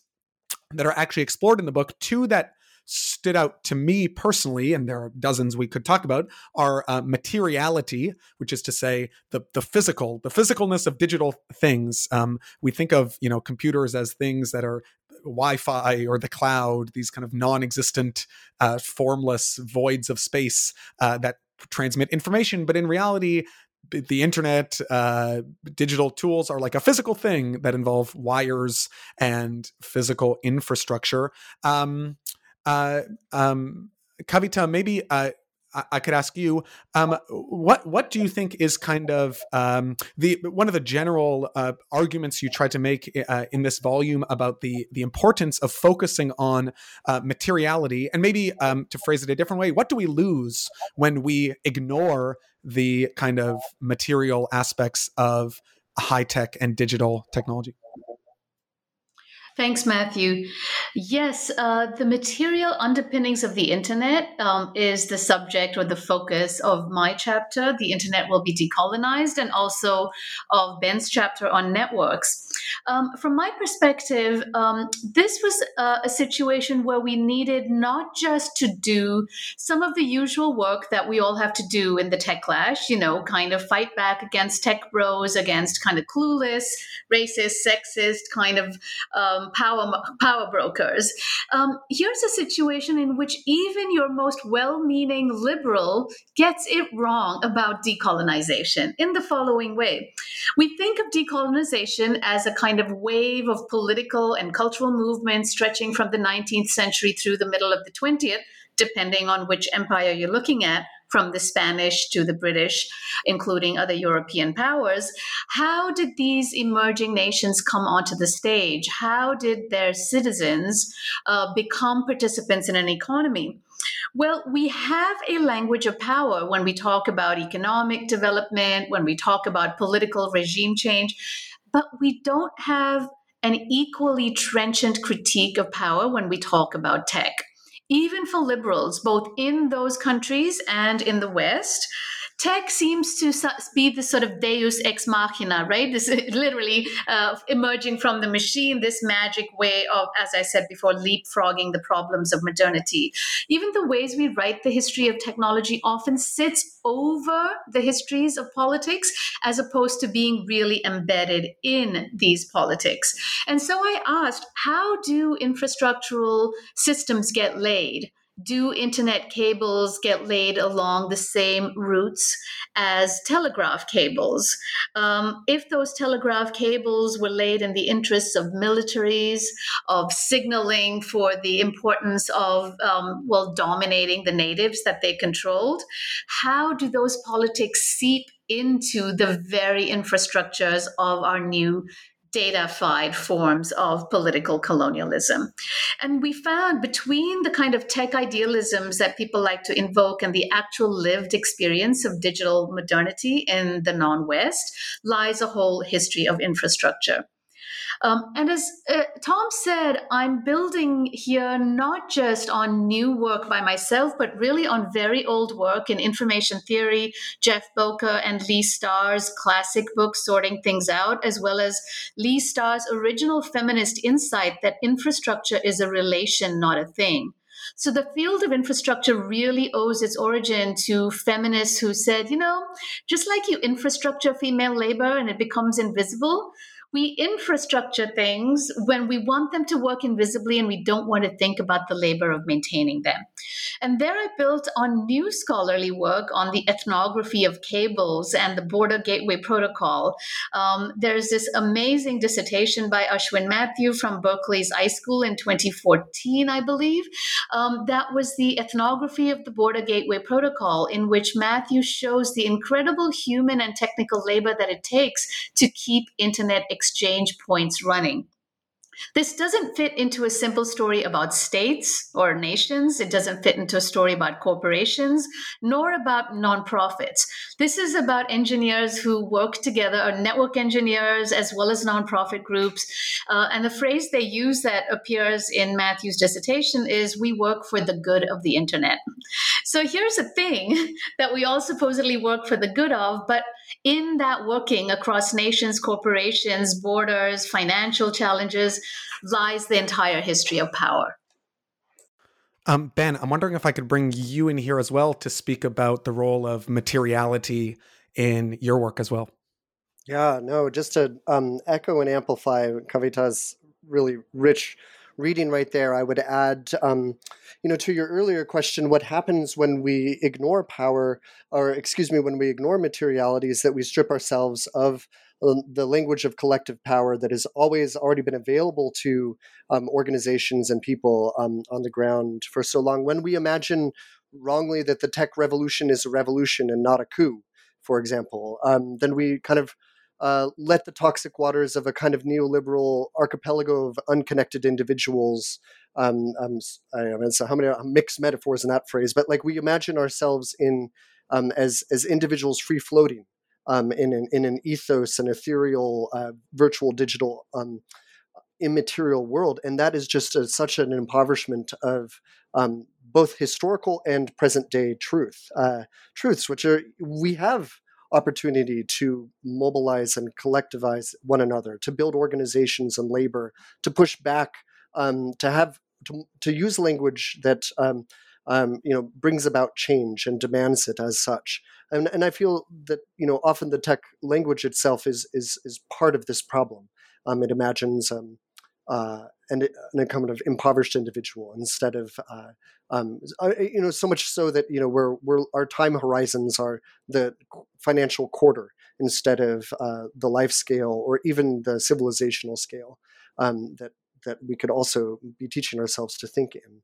that are actually explored in the book. Two that stood out to me personally, and there are dozens we could talk about, are uh, materiality, which is to say the the physical, the physicalness of digital things. Um, we think of you know computers as things that are Wi-Fi or the cloud, these kind of non-existent, uh, formless voids of space uh, that transmit information. But in reality, the internet, uh, digital tools are like a physical thing that involve wires and physical infrastructure. Um, uh, um, Kavita, maybe uh, I could ask you, um, what what do you think is kind of um, the one of the general uh, arguments you tried to make uh, in this volume about the the importance of focusing on uh, materiality, and maybe um, to phrase it a different way, what do we lose when we ignore the kind of material aspects of high tech and digital technology? Thanks, Matthew. Yes, uh, the material underpinnings of the internet um, is the subject or the focus of my chapter. The internet will be decolonized, and also of Ben's chapter on networks. Um, from my perspective, um, this was a situation where we needed not just to do some of the usual work that we all have to do in the techlash, you know, kind of fight back against tech bros, against kind of clueless, racist, sexist kind of um, power power brokers. Um, here's a situation in which even your most well-meaning liberal gets it wrong about decolonization in the following way: we think of decolonization as a kind of wave of political and cultural movement stretching from the 19th century through the middle of the 20th, depending on which empire you're looking at from the Spanish to the British, including other European powers. How did these emerging nations come onto the stage? How did their citizens uh, become participants in an economy? Well, we have a language of power when we talk about economic development, when we talk about political regime change, but we don't have an equally trenchant critique of power when we talk about tech even for liberals, both in those countries and in the West, tech seems to be this sort of deus ex machina, right? This is literally uh, emerging from the machine, this magic way of, as I said before, leapfrogging the problems of modernity. Even the ways we write the history of technology often sits over the histories of politics as opposed to being really embedded in these politics. And so I asked, how do infrastructural systems get laid? Do internet cables get laid along the same routes as telegraph cables? Um, if those telegraph cables were laid in the interests of militaries, of signaling for the importance of, um, well, dominating the natives that they controlled, how do those politics seep into the very infrastructures of our new datafied forms of political colonialism. And we found between the kind of tech idealisms that people like to invoke and the actual lived experience of digital modernity in the non West lies a whole history of infrastructure. Um, and as uh, Tom said, I'm building here not just on new work by myself, but really on very old work in information theory, Geof Bowker and Leigh Star's classic book, Sorting Things Out, as well as Leigh Star's original feminist insight that infrastructure is a relation, not a thing. So the field of infrastructure really owes its origin to feminists who said, you know, just like you infrastructure female labor and it becomes invisible, we infrastructure things when we want them to work invisibly and we don't want to think about the labor of maintaining them. And there I built on new scholarly work on the ethnography of cables and the Border Gateway Protocol. Um, there's this amazing dissertation by Ashwin Mathew from Berkeley's iSchool in 2014, I believe. Um, that was the ethnography of the Border Gateway Protocol, in which Mathew shows the incredible human and technical labor that it takes to keep internet exchange points running. This doesn't fit into a simple story about states or nations. It doesn't fit into a story about corporations, nor about nonprofits. This is about engineers who work together, or network engineers, as well as nonprofit groups. Uh, and the phrase they use that appears in Mathew's dissertation is we work for the good of the internet. So here's a thing that we all supposedly work for the good of, but in that working across nations, corporations, borders, financial challenges, lies the entire history of power. Um, ben, I'm wondering if I could bring you in here as well to speak about the role of materiality in your work as well. Yeah, no, just to um, echo and amplify Kavita's really rich reading right there, I would add, um, you know, to your earlier question, what happens when we ignore power, or excuse me, when we ignore materiality, is that we strip ourselves of um, the language of collective power that has always already been available to um, organizations and people um, on the ground for so long. When we imagine wrongly that the tech revolution is a revolution and not a coup, for example, um, then we kind of uh, let the toxic waters of a kind of neoliberal archipelago of unconnected individuals. Um, um, I mean, so how many mixed metaphors in that phrase? But like we imagine ourselves in um, as as individuals free floating um, in an in an ethos, an ethereal, uh, virtual, digital, um, immaterial world, and that is just a, such an impoverishment of um, both historical and present day truth uh, truths, which are we have opportunity to mobilize and collectivize one another, to build organizations and labor, to push back, um, to have to, to, use language that um, um, you know brings about change and demands it as such. And, and I feel that you know often the tech language itself is is is part of this problem. Um, it imagines um, uh, and, and a kind of impoverished individual instead of uh, um, uh, you know so much so that you know we're, we're our time horizons are the financial quarter instead of uh, the life scale or even the civilizational scale um, that that we could also be teaching ourselves to think in.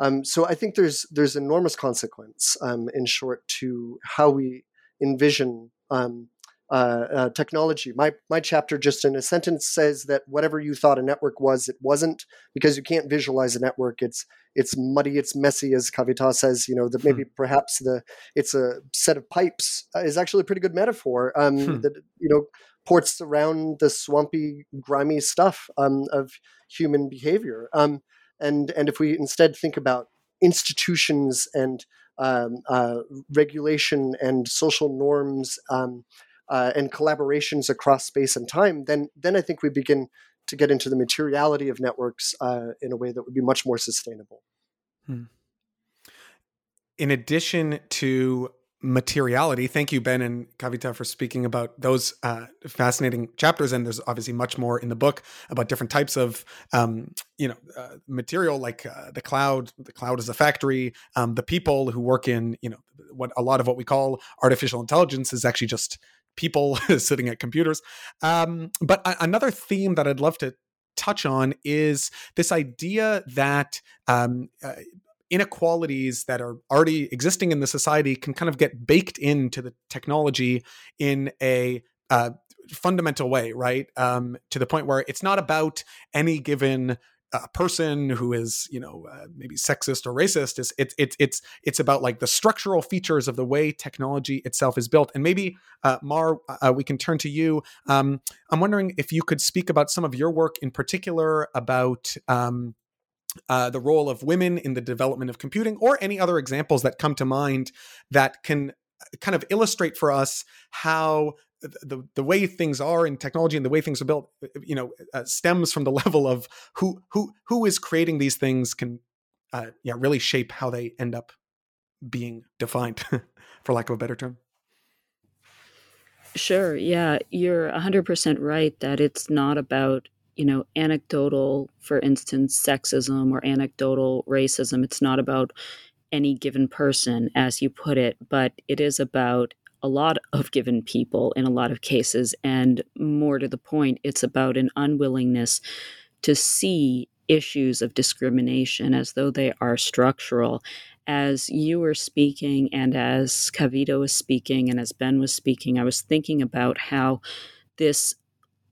Um, so I think there's there's enormous consequence um, in short to how we envision um, uh, uh, technology. My my chapter just in a sentence says that whatever you thought a network was, it wasn't because you can't visualize a network. It's it's muddy, it's messy, as Kavita says. You know that maybe hmm. perhaps the it's a set of pipes uh, is actually a pretty good metaphor. Um, hmm. That you know ports around the swampy, grimy stuff um, of human behavior. Um, and and if we instead think about institutions and um, uh, regulation and social norms um, uh, and collaborations across space and time, then then I think we begin to get into the materiality of networks uh, in a way that would be much more sustainable. Hmm. In addition to materiality. Thank you, Ben and Kavita, for speaking about those uh, fascinating chapters. And there's obviously much more in the book about different types of, um, you know, uh, material like uh, the cloud. The cloud is a factory. Um, the people who work in, you know, what a lot of what we call artificial intelligence is actually just people sitting at computers. Um, but a- another theme that I'd love to touch on is this idea that um, uh, inequalities that are already existing in the society can kind of get baked into the technology in a uh, fundamental way, right? Um, to the point where it's not about any given uh, person who is, you know, uh, maybe sexist or racist. It's it's it's it's it's about like the structural features of the way technology itself is built. And maybe uh, Mar, uh, we can turn to you. Um, I'm wondering if you could speak about some of your work in particular about. Um, uh, the role of women in the development of computing, or any other examples that come to mind that can uh, kind of illustrate for us how the the way things are in technology and the way things are built, uh, you know, uh, stems from the level of who who who is creating these things can, uh, yeah, really shape how they end up being defined, for lack of a better term. Sure. Yeah, you're 100% right that it's not about you know, anecdotal, for instance, sexism or anecdotal racism. It's not about any given person, as you put it, but it is about a lot of given people in a lot of cases. And more to the point, it's about an unwillingness to see issues of discrimination as though they are structural. As you were speaking, and as Kavita was speaking, and as Ben was speaking, I was thinking about how this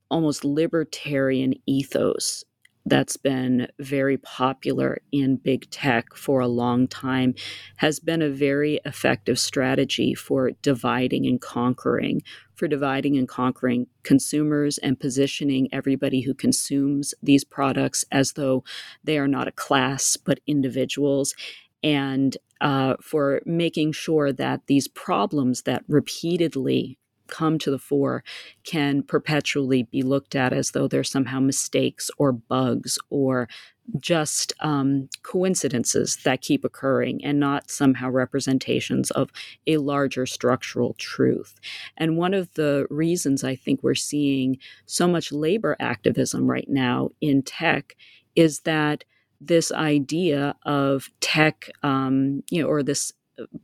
almost libertarian ethos that's been very popular in big tech for a long time has been a very effective strategy for dividing and conquering, for dividing and conquering consumers and positioning everybody who consumes these products as though they are not a class but individuals. And uh, for making sure that these problems that repeatedly come to the fore can perpetually be looked at as though they're somehow mistakes or bugs or just um, coincidences that keep occurring and not somehow representations of a larger structural truth. And one of the reasons I think we're seeing so much labor activism right now in tech is that this idea of tech, um, you know, or this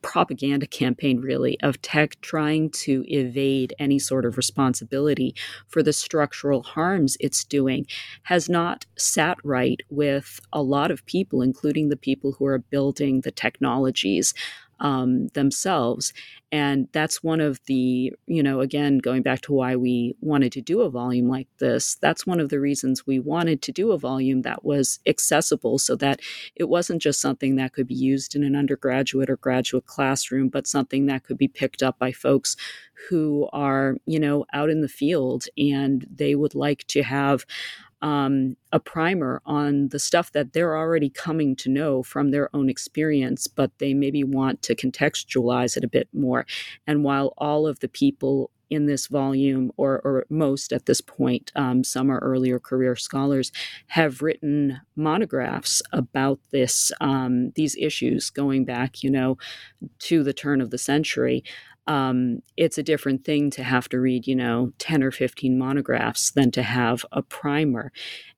propaganda campaign, really, of tech trying to evade any sort of responsibility for the structural harms it's doing has not sat right with a lot of people, including the people who are building the technologies um, themselves. And that's one of the, you know, again, going back to why we wanted to do a volume like this, that's one of the reasons we wanted to do a volume that was accessible so that it wasn't just something that could be used in an undergraduate or graduate classroom, but something that could be picked up by folks who are, you know, out in the field and they would like to have um, a primer on the stuff that they're already coming to know from their own experience, but they maybe want to contextualize it a bit more. And while all of the people in this volume, or, or most at this point, um, some are earlier career scholars, have written monographs about this um, these issues going back, you know, to the turn of the century um, it's a different thing to have to read, you know, 10 or 15 monographs than to have a primer.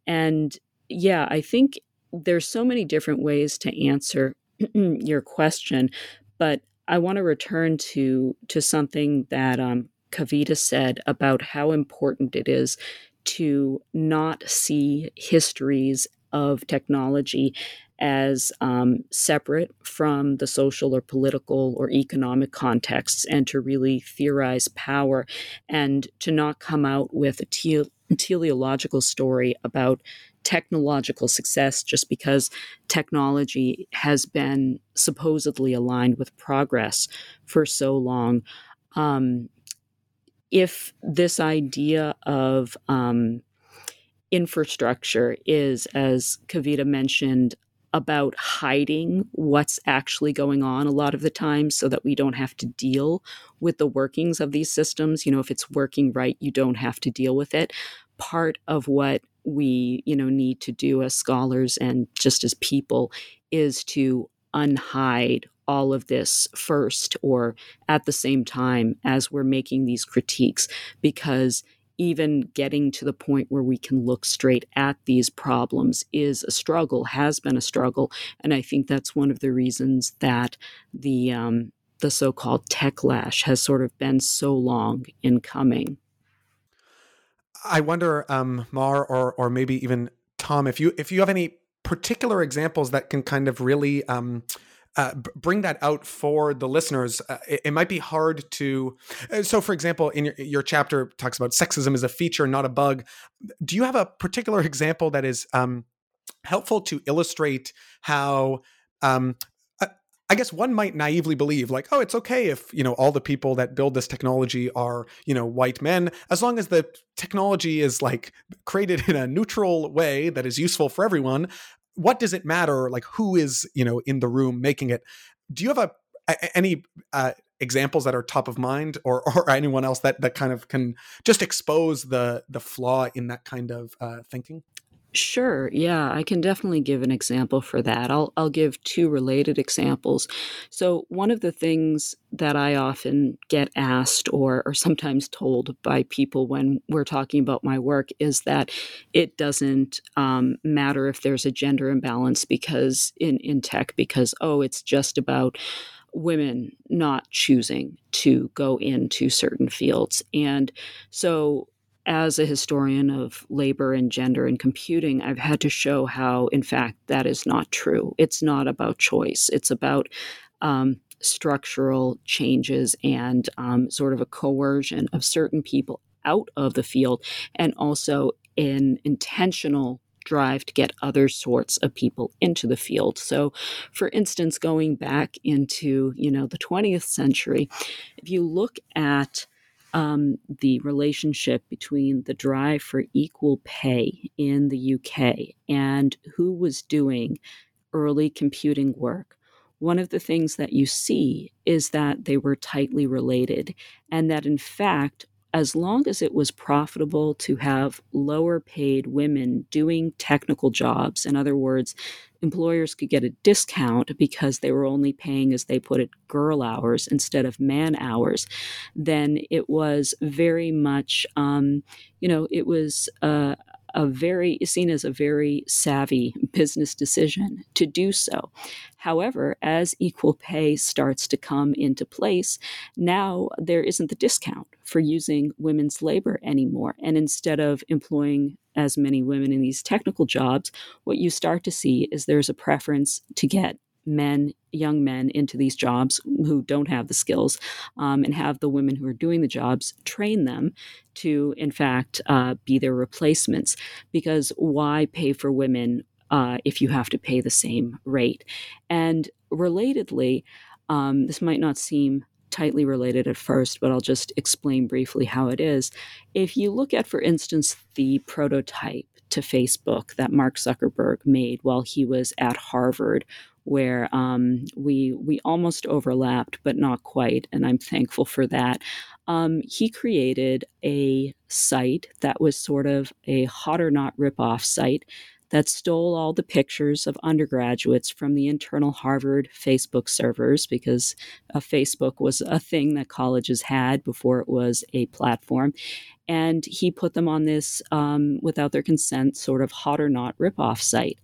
And yeah, I think there's so many different ways to answer your question, but I want to return to to something that um, Kavita said about how important it is to not see histories of technology as um, separate from the social or political or economic contexts and to really theorize power and to not come out with a te- teleological story about technological success just because technology has been supposedly aligned with progress for so long. Um, if this idea of um, infrastructure is, as Kavita mentioned, about hiding what's actually going on a lot of the time so that we don't have to deal with the workings of these systems. You know, if it's working right, you don't have to deal with it. Part of what we, you know, need to do as scholars and just as people is to unhide all of this first or at the same time as we're making these critiques because even getting to the point where we can look straight at these problems is a struggle, has been a struggle. And I think that's one of the reasons that the, um, the so called techlash has sort of been so long in coming. I wonder, um, Mar, or or maybe even Tom, if you if you have any particular examples that can kind of really um, uh, bring that out for the listeners. Uh, it, it, might be hard to. Uh, so, for example, in your, your, chapter talks about sexism as a feature, not a bug. Do you have a particular example that is um, helpful to illustrate how? Um, I guess one might naively believe, like, oh, it's okay if you know all the people that build this technology are you know white men, as long as the technology is like created in a neutral way that is useful for everyone what does it matter like who is you know in the room making it? Do you have a, a any uh, examples that are top of mind or or anyone else that that kind of can just expose the the flaw in that kind of uh, thinking Sure. Yeah, I can definitely give an example for that. I'll I'll give two related examples. So one of the things that I often get asked or or sometimes told by people when we're talking about my work is that it doesn't um, matter if there's a gender imbalance because in in tech because oh it's just about women not choosing to go into certain fields and so as a historian of labor and gender and computing, I've had to show how, in fact, that is not true. It's not about choice, it's about um, structural changes and um, sort of a coercion of certain people out of the field, and also an intentional drive to get other sorts of people into the field. So, for instance, going back into you know the 20th century, if you look at um, the relationship between the drive for equal pay in the UK and who was doing early computing work, one of the things that you see is that they were tightly related, and that in fact, as long as it was profitable to have lower paid women doing technical jobs, in other words, employers could get a discount because they were only paying, as they put it, girl hours instead of man hours, then it was very much, um, you know, it was uh, a very seen as a very savvy business decision to do so. However, as equal pay starts to come into place, now there isn't the discount for using women's labor anymore. And instead of employing as many women in these technical jobs, what you start to see is there's a preference to get men, young men, into these jobs who don't have the skills um, and have the women who are doing the jobs train them to, in fact, uh, be their replacements. Because why pay for women uh, if you have to pay the same rate? And relatedly, um, this might not seem tightly related at first, but I'll just explain briefly how it is. If you look at, for instance, the prototype to Facebook that Mark Zuckerberg made while he was at Harvard, where um, we we almost overlapped, but not quite, and I'm thankful for that. Um, he created a site that was sort of a hot or not ripoff site that stole all the pictures of undergraduates from the internal Harvard Facebook servers because uh, Facebook was a thing that colleges had before it was a platform. And he put them on this, um, without their consent, sort of hot or not ripoff site.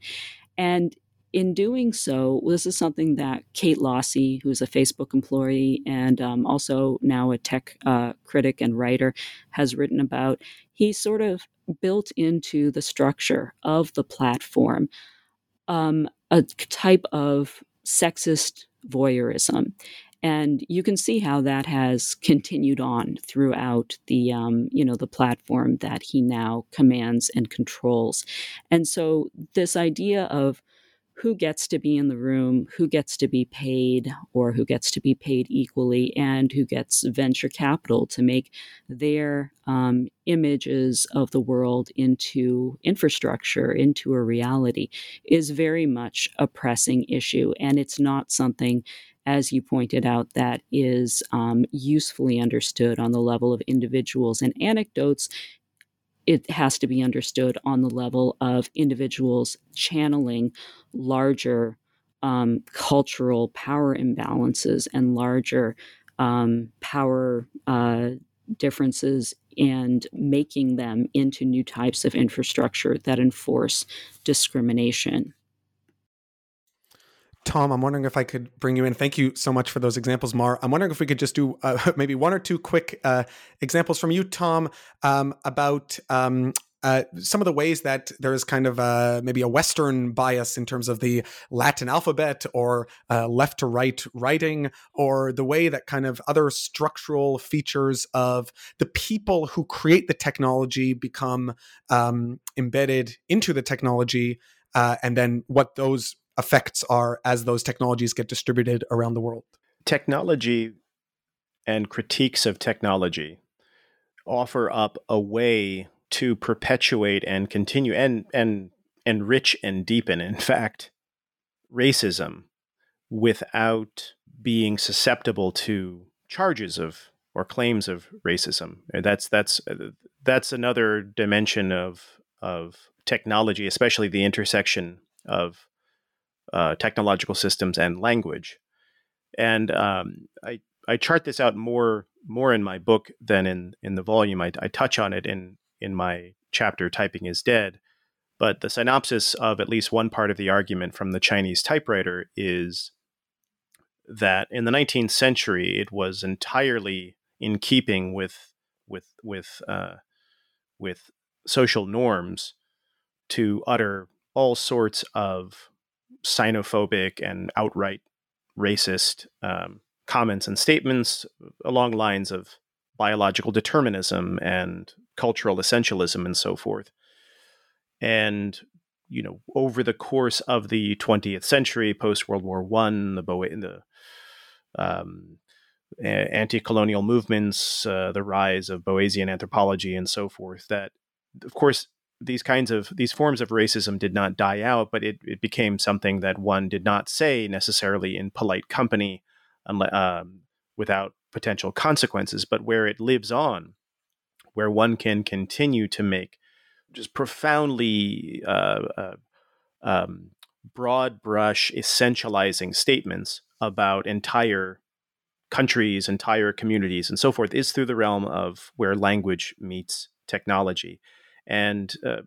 And in doing so, this is something that Kate Losse, who's a Facebook employee and um, also now a tech uh, critic and writer, has written about. He sort of built into the structure of the platform um, a type of sexist voyeurism. And you can see how that has continued on throughout the, um, you know, the platform that he now commands and controls. And so this idea of who gets to be in the room, who gets to be paid, or who gets to be paid equally, and who gets venture capital to make their um, images of the world into infrastructure, into a reality, is very much a pressing issue. And it's not something as you pointed out, that is um, usefully understood on the level of individuals and anecdotes it has to be understood on the level of individuals channeling larger um, cultural power imbalances and larger um, power uh, differences and making them into new types of infrastructure that enforce discrimination. Tom, I'm wondering if I could bring you in. Thank you so much for those examples, Mar. I'm wondering if we could just do uh, maybe one or two quick uh, examples from you, Tom, um, about um, uh, some of the ways that there is kind of a, maybe a Western bias in terms of the Latin alphabet or uh, left to right writing, or the way that kind of other structural features of the people who create the technology become um, embedded into the technology, uh, and then what those effects are as those technologies get distributed around the world. Technology and critiques of technology offer up a way to perpetuate and continue and and enrich and deepen in fact racism without being susceptible to charges of or claims of racism that's that's that's another dimension of of technology especially the intersection of uh, technological systems and language. And um, I I chart this out more more in my book than in in the volume. I, I touch on it in in my chapter "Typing is Dead." But the synopsis of at least one part of the argument from the Chinese typewriter is that in the 19th century it was entirely in keeping with with with uh, with social norms to utter all sorts of xenophobic and outright racist um, comments and statements along lines of biological determinism and cultural essentialism and so forth. And you know, over the course of the 20th century, post World War One, the Bo- the um, anti-colonial movements, uh, the rise of Boasian anthropology, and so forth. That, of course, these kinds of these forms of racism did not die out, but it, it became something that one did not say necessarily in polite company, um, without potential consequences, but where it lives on, where one can continue to make just profoundly uh, uh, um, broad brush essentializing statements about entire countries, entire communities, and so forth, is through the realm of where language meets technology. And uh,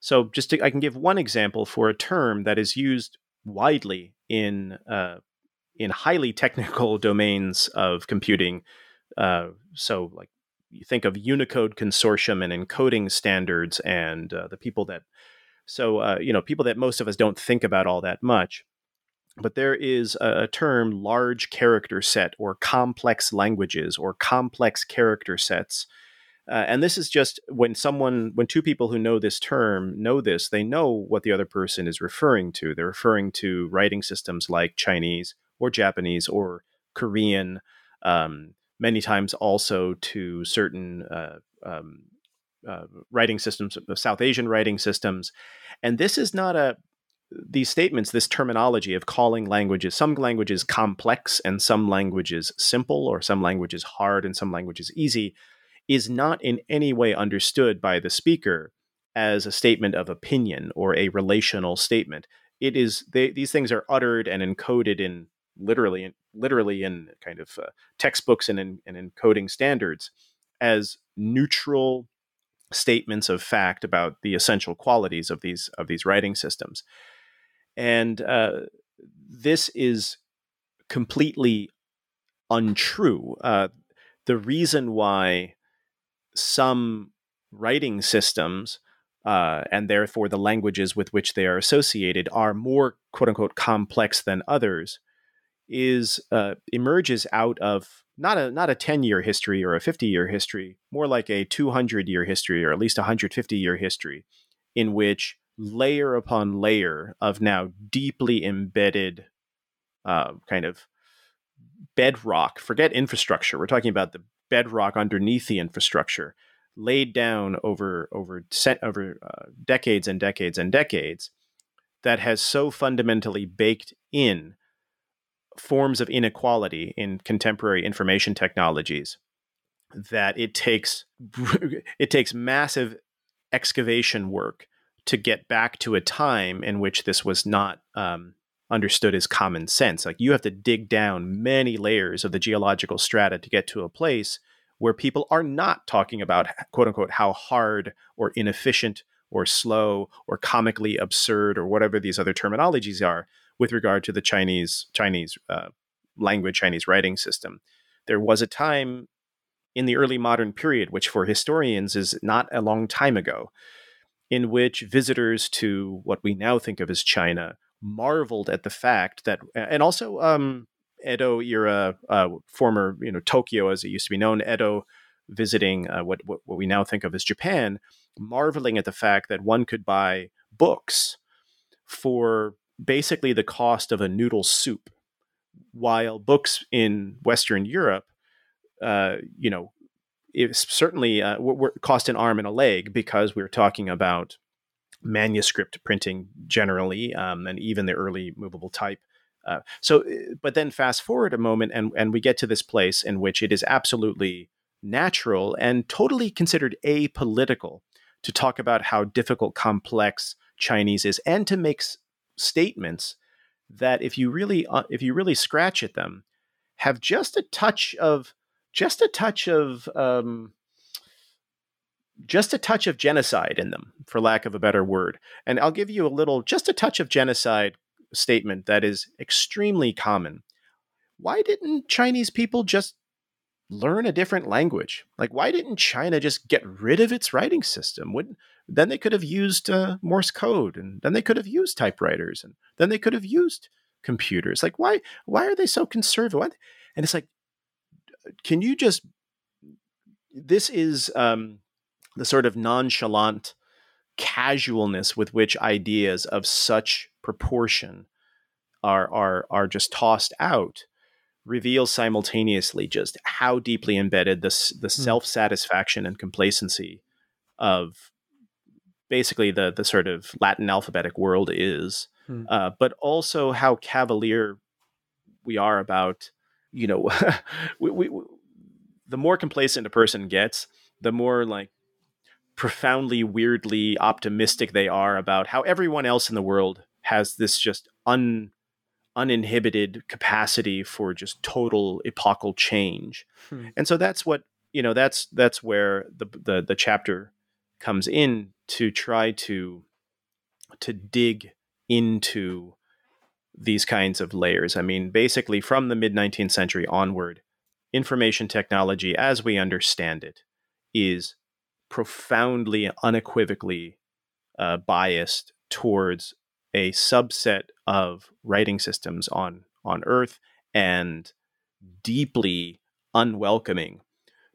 so, just to, I can give one example for a term that is used widely in uh, in highly technical domains of computing. Uh, so, like you think of Unicode consortium and encoding standards, and uh, the people that so uh, you know people that most of us don't think about all that much. But there is a, a term, large character set, or complex languages, or complex character sets uh, and this is just when someone, when two people who know this term know this, they know what the other person is referring to. They're referring to writing systems like Chinese or Japanese or Korean, um, many times also to certain uh, um, uh, writing systems, South Asian writing systems. And this is not a, these statements, this terminology of calling languages, some languages complex and some languages simple, or some languages hard and some languages easy is not in any way understood by the speaker as a statement of opinion or a relational statement. It is they, these things are uttered and encoded in literally, literally in kind of uh, textbooks and in, and encoding standards as neutral statements of fact about the essential qualities of these of these writing systems, and uh, this is completely untrue. Uh, the reason why some writing systems uh, and therefore the languages with which they are associated are more quote unquote complex than others is uh, emerges out of not a not a 10 year history or a 50 year history more like a 200 year history or at least a 150 year history in which layer upon layer of now deeply embedded uh, kind of bedrock. Forget infrastructure. We're talking about the bedrock underneath the infrastructure, laid down over over over uh, decades and decades and decades, that has so fundamentally baked in forms of inequality in contemporary information technologies that it takes it takes massive excavation work to get back to a time in which this was not um, understood as common sense. Like you have to dig down many layers of the geological strata to get to a place where people are not talking about quote unquote how hard or inefficient or slow or comically absurd or whatever these other terminologies are with regard to the Chinese Chinese uh, language Chinese writing system. There was a time in the early modern period, which for historians is not a long time ago, in which visitors to what we now think of as China marveled at the fact that, and also um, Edo era, uh, former you know Tokyo as it used to be known, Edo visiting uh, what, what, what we now think of as Japan, marveling at the fact that one could buy books for basically the cost of a noodle soup, while books in Western Europe uh, you know, certainly uh, cost an arm and a leg because we're talking about manuscript printing generally, um, and even the early movable type. Uh, so, uh, but then fast forward a moment, and and we get to this place in which it is absolutely natural and totally considered apolitical to talk about how difficult, complex Chinese is, and to make s- statements that, if you really uh, if you really scratch at them, have just a touch of just a touch of um, just a touch of genocide in them, for lack of a better word. And I'll give you a little, just a touch of genocide statement that is extremely common. Why didn't Chinese people just learn a different language? Like, why didn't China just get rid of its writing system? Wouldn't, then they could have used uh, Morse code, and then they could have used typewriters, and then they could have used computers. Like, why? Why are they so conservative? And it's like can you just this is um, the sort of nonchalant casualness with which ideas of such proportion are are are just tossed out reveals simultaneously just how deeply embedded this the mm. self-satisfaction and complacency of basically the the sort of Latin alphabetic world is, mm. uh, but also how cavalier we are about you know, we, we, the more complacent a person gets, the more like profoundly weirdly optimistic they are about how everyone else in the world has this just un uninhibited capacity for just total epochal change. Hmm. And so that's what, you know, that's that's where the the the chapter comes in to try to to dig into these kinds of layers. I mean, basically, from the mid 19th century onward, information technology as we understand it is profoundly, unequivocally uh, biased towards a subset of writing systems on, on Earth and deeply unwelcoming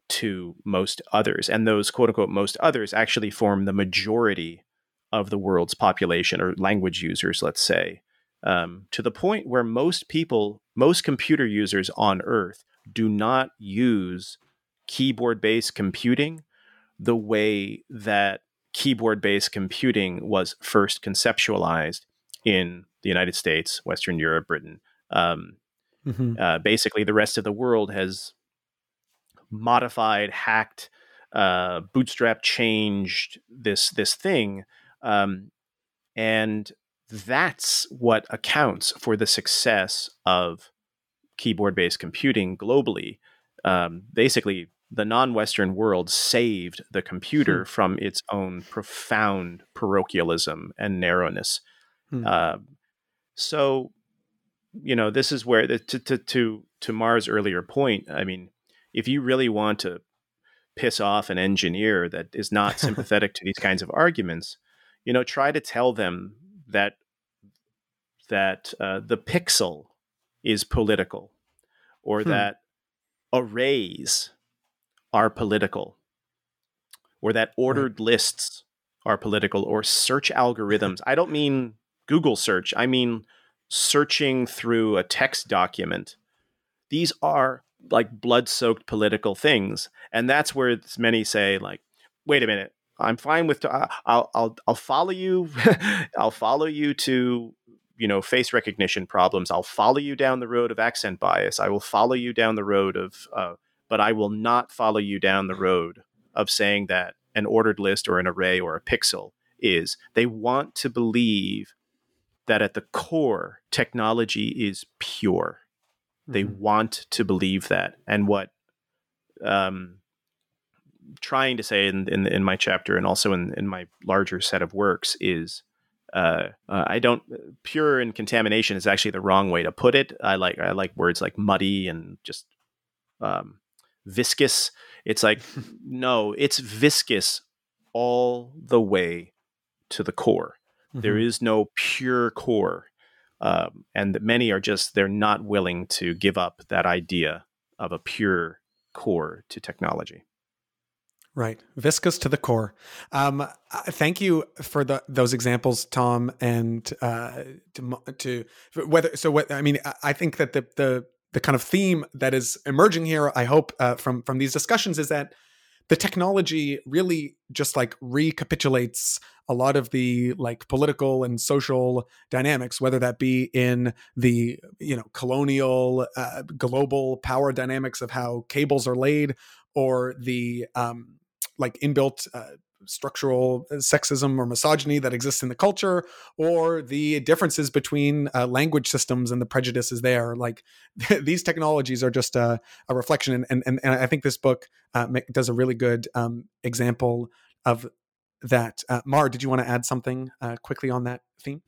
to most others. And those quote unquote most others actually form the majority of the world's population or language users, let's say um, to the point where most people, most computer users on Earth, do not use keyboard based computing the way that keyboard based computing was first conceptualized in the United States, Western Europe, Britain. Um, mm-hmm. uh, basically, the rest of the world has modified, hacked, uh, bootstrap changed this this thing, um, and that's what accounts for the success of keyboard based computing globally. Um, basically, the non Western world saved the computer hmm. from its own profound parochialism and narrowness. Hmm. Uh, so, you know, this is where the, to, to to to Mars' earlier point. I mean, if you really want to piss off an engineer that is not sympathetic to these kinds of arguments, you know, try to tell them that that uh, the pixel is political or hmm. that arrays are political or that ordered right. lists are political or search algorithms. I don't mean Google search. I mean searching through a text document. These are like blood-soaked political things, and that's where many say like, "Wait a minute, I'm fine with. Uh, I'll I'll I'll follow you. I'll follow you to you know face recognition problems. I'll follow you down the road of accent bias. I will follow you down the road of, uh, but I will not follow you down the road of saying that an ordered list or an array or a pixel is. They want to believe that at the core, technology is pure. Mm-hmm. They want to believe that. And what um, trying to say in, in, in my chapter and also in, in my larger set of works is uh, uh, I don't pure and contamination is actually the wrong way to put it. I like I like words like muddy and just um, viscous. It's like no, it's viscous all the way to the core. Mm-hmm. There is no pure core, um, and many are just they're not willing to give up that idea of a pure core to technology. Right, viscous to the core. Um, thank you for the, those examples, Tom, and uh, to, to, whether so. What I mean, I think that the the the kind of theme that is emerging here, I hope uh, from from these discussions, is that the technology really just like recapitulates a lot of the like political and social dynamics whether that be in the you know colonial uh, global power dynamics of how cables are laid or the um, like inbuilt uh, structural uh, sexism or misogyny that exists in the culture or the differences between uh, language systems and the prejudices there like these technologies are just a, a reflection and, and, and i think this book uh, does a really good um, example of that uh, mar did you want to add something uh, quickly on that theme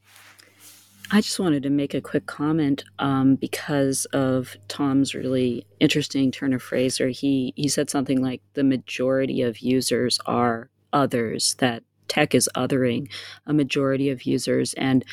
I just wanted to make a quick comment um, because of Tom's really interesting turn of phrase. Or he he said something like the majority of users are others that tech is othering a majority of users and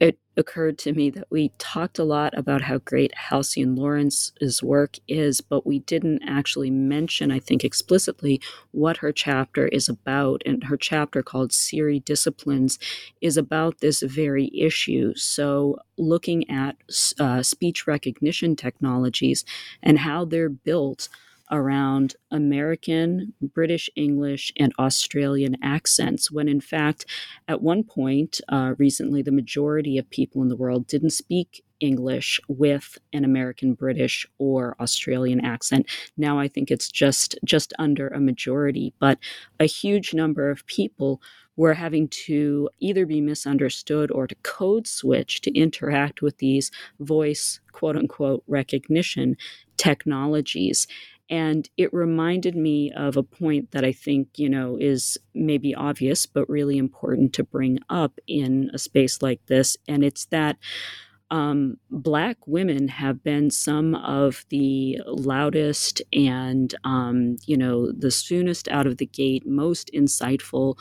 it occurred to me that we talked a lot about how great Halcyon Lawrence's work is, but we didn't actually mention, I think, explicitly what her chapter is about. And her chapter called Siri Disciplines is about this very issue. So, looking at uh, speech recognition technologies and how they're built around American, British English, and Australian accents, when in fact, at one point uh, recently, the majority of people in the world didn't speak English with an American, British, or Australian accent. Now I think it's just just under a majority, but a huge number of people were having to either be misunderstood or to code switch to interact with these voice quote unquote recognition technologies. And it reminded me of a point that I think, you know, is maybe obvious, but really important to bring up in a space like this. And it's that um, Black women have been some of the loudest and, um, you know, the soonest out of the gate, most insightful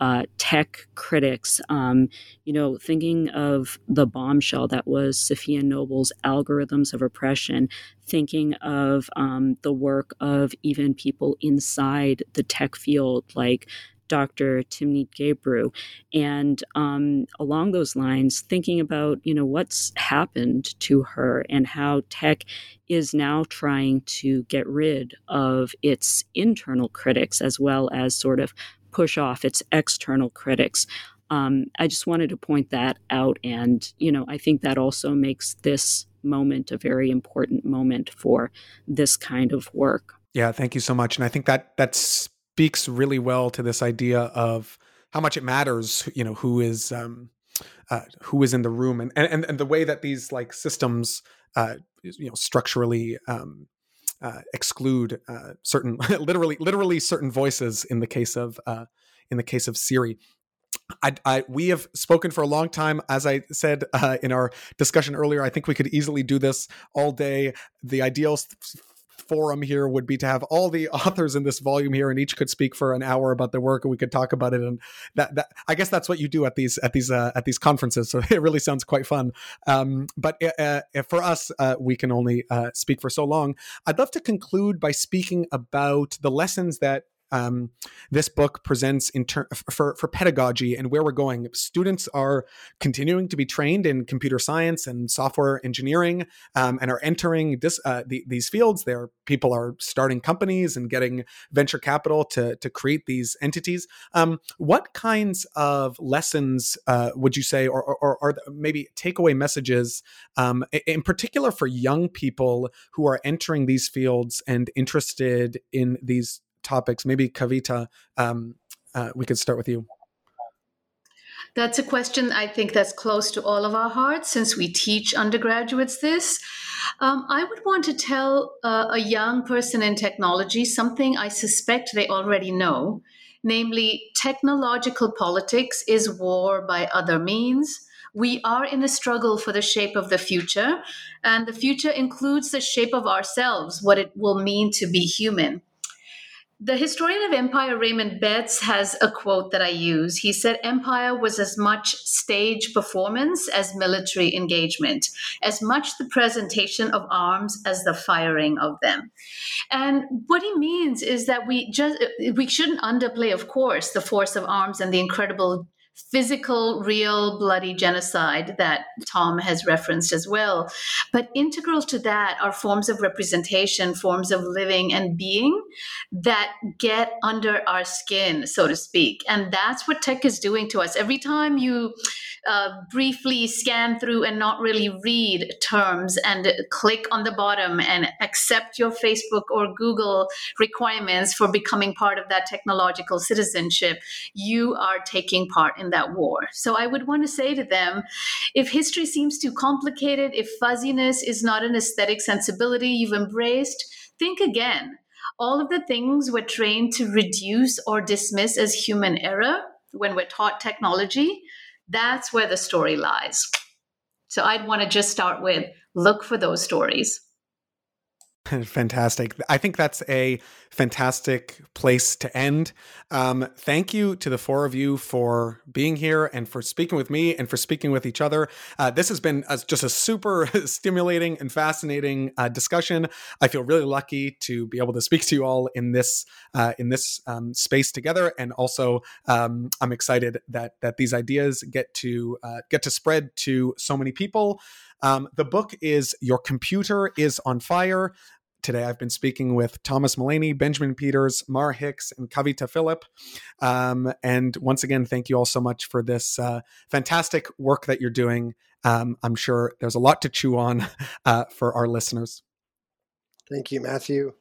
uh, tech critics, um, you know, thinking of the bombshell that was Safiya Noble's Algorithms of Oppression, thinking of um, the work of even people inside the tech field like Dr. Timnit Gebru. And um, along those lines, thinking about, you know, what's happened to her and how tech is now trying to get rid of its internal critics as well as sort of push off its external critics. Um, I just wanted to point that out. And, you know, I think that also makes this moment a very important moment for this kind of work. Yeah, thank you so much. And I think that that speaks really well to this idea of how much it matters, you know, who is um, uh, who is in the room, and and and the way that these like systems, uh, you know, structurally um, uh, exclude uh, certain literally literally certain voices in the case of uh, in the case of Siri. I, I, we have spoken for a long time. As I said uh, in our discussion earlier, I think we could easily do this all day. The ideal forum here would be to have all the authors in this volume here, and each could speak for an hour about their work, and we could talk about it. And that, that I guess that's what you do at these at these uh, at these conferences. So it really sounds quite fun. Um, but uh, uh, for us, uh, we can only uh, speak for so long. I'd love to conclude by speaking about the lessons that um, this book presents ter- for for pedagogy and where we're going. Students are continuing to be trained in computer science and software engineering um, and are entering this uh, the, these fields. There, people are starting companies and getting venture capital to to create these entities. Um, what kinds of lessons uh, would you say, or, or, or maybe takeaway messages, um, in particular for young people who are entering these fields and interested in these topics? Maybe Kavita, um, uh, we could start with you. That's a question I think that's close to all of our hearts since we teach undergraduates this. Um, I would want to tell uh, a young person in technology something I suspect they already know, namely, technological politics is war by other means. We are in a struggle for the shape of the future, and the future includes the shape of ourselves, what it will mean to be human. The historian of empire, Raymond Betts, has a quote that I use. He said, Empire was as much stage performance as military engagement, as much the presentation of arms as the firing of them. And what he means is that we just we shouldn't underplay, of course, the force of arms and the incredible physical, real, bloody genocide that Tom has referenced as well. But integral to that are forms of representation, forms of living and being that get under our skin, so to speak. And that's what tech is doing to us. Every time you uh, briefly scan through and not really read terms and click on the bottom and accept your Facebook or Google requirements for becoming part of that technological citizenship, you are taking part in that war. So I would want to say to them if history seems too complicated, if fuzziness is not an aesthetic sensibility you've embraced, think again. All of the things we're trained to reduce or dismiss as human error when we're taught technology, that's where the story lies. So I'd want to just start with look for those stories. Fantastic. I think that's a fantastic place to end. Um, thank you to the four of you for being here and for speaking with me and for speaking with each other. Uh, this has been a, just a super stimulating and fascinating uh, discussion. I feel really lucky to be able to speak to you all in this uh, in this um, space together, and also um, I'm excited that that these ideas get to uh, get to spread to so many people. Um, the book is Your Computer is on Fire. Today, I've been speaking with Thomas Mullaney, Benjamin Peters, Mar Hicks, and Kavita Philip. Um, and once again, thank you all so much for this uh, fantastic work that you're doing. Um, I'm sure there's a lot to chew on uh, for our listeners. Thank you, Matthew.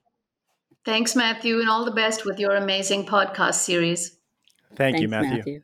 Thanks, Matthew, and all the best with your amazing podcast series. Thank Thanks, you, Matthew. Matthew.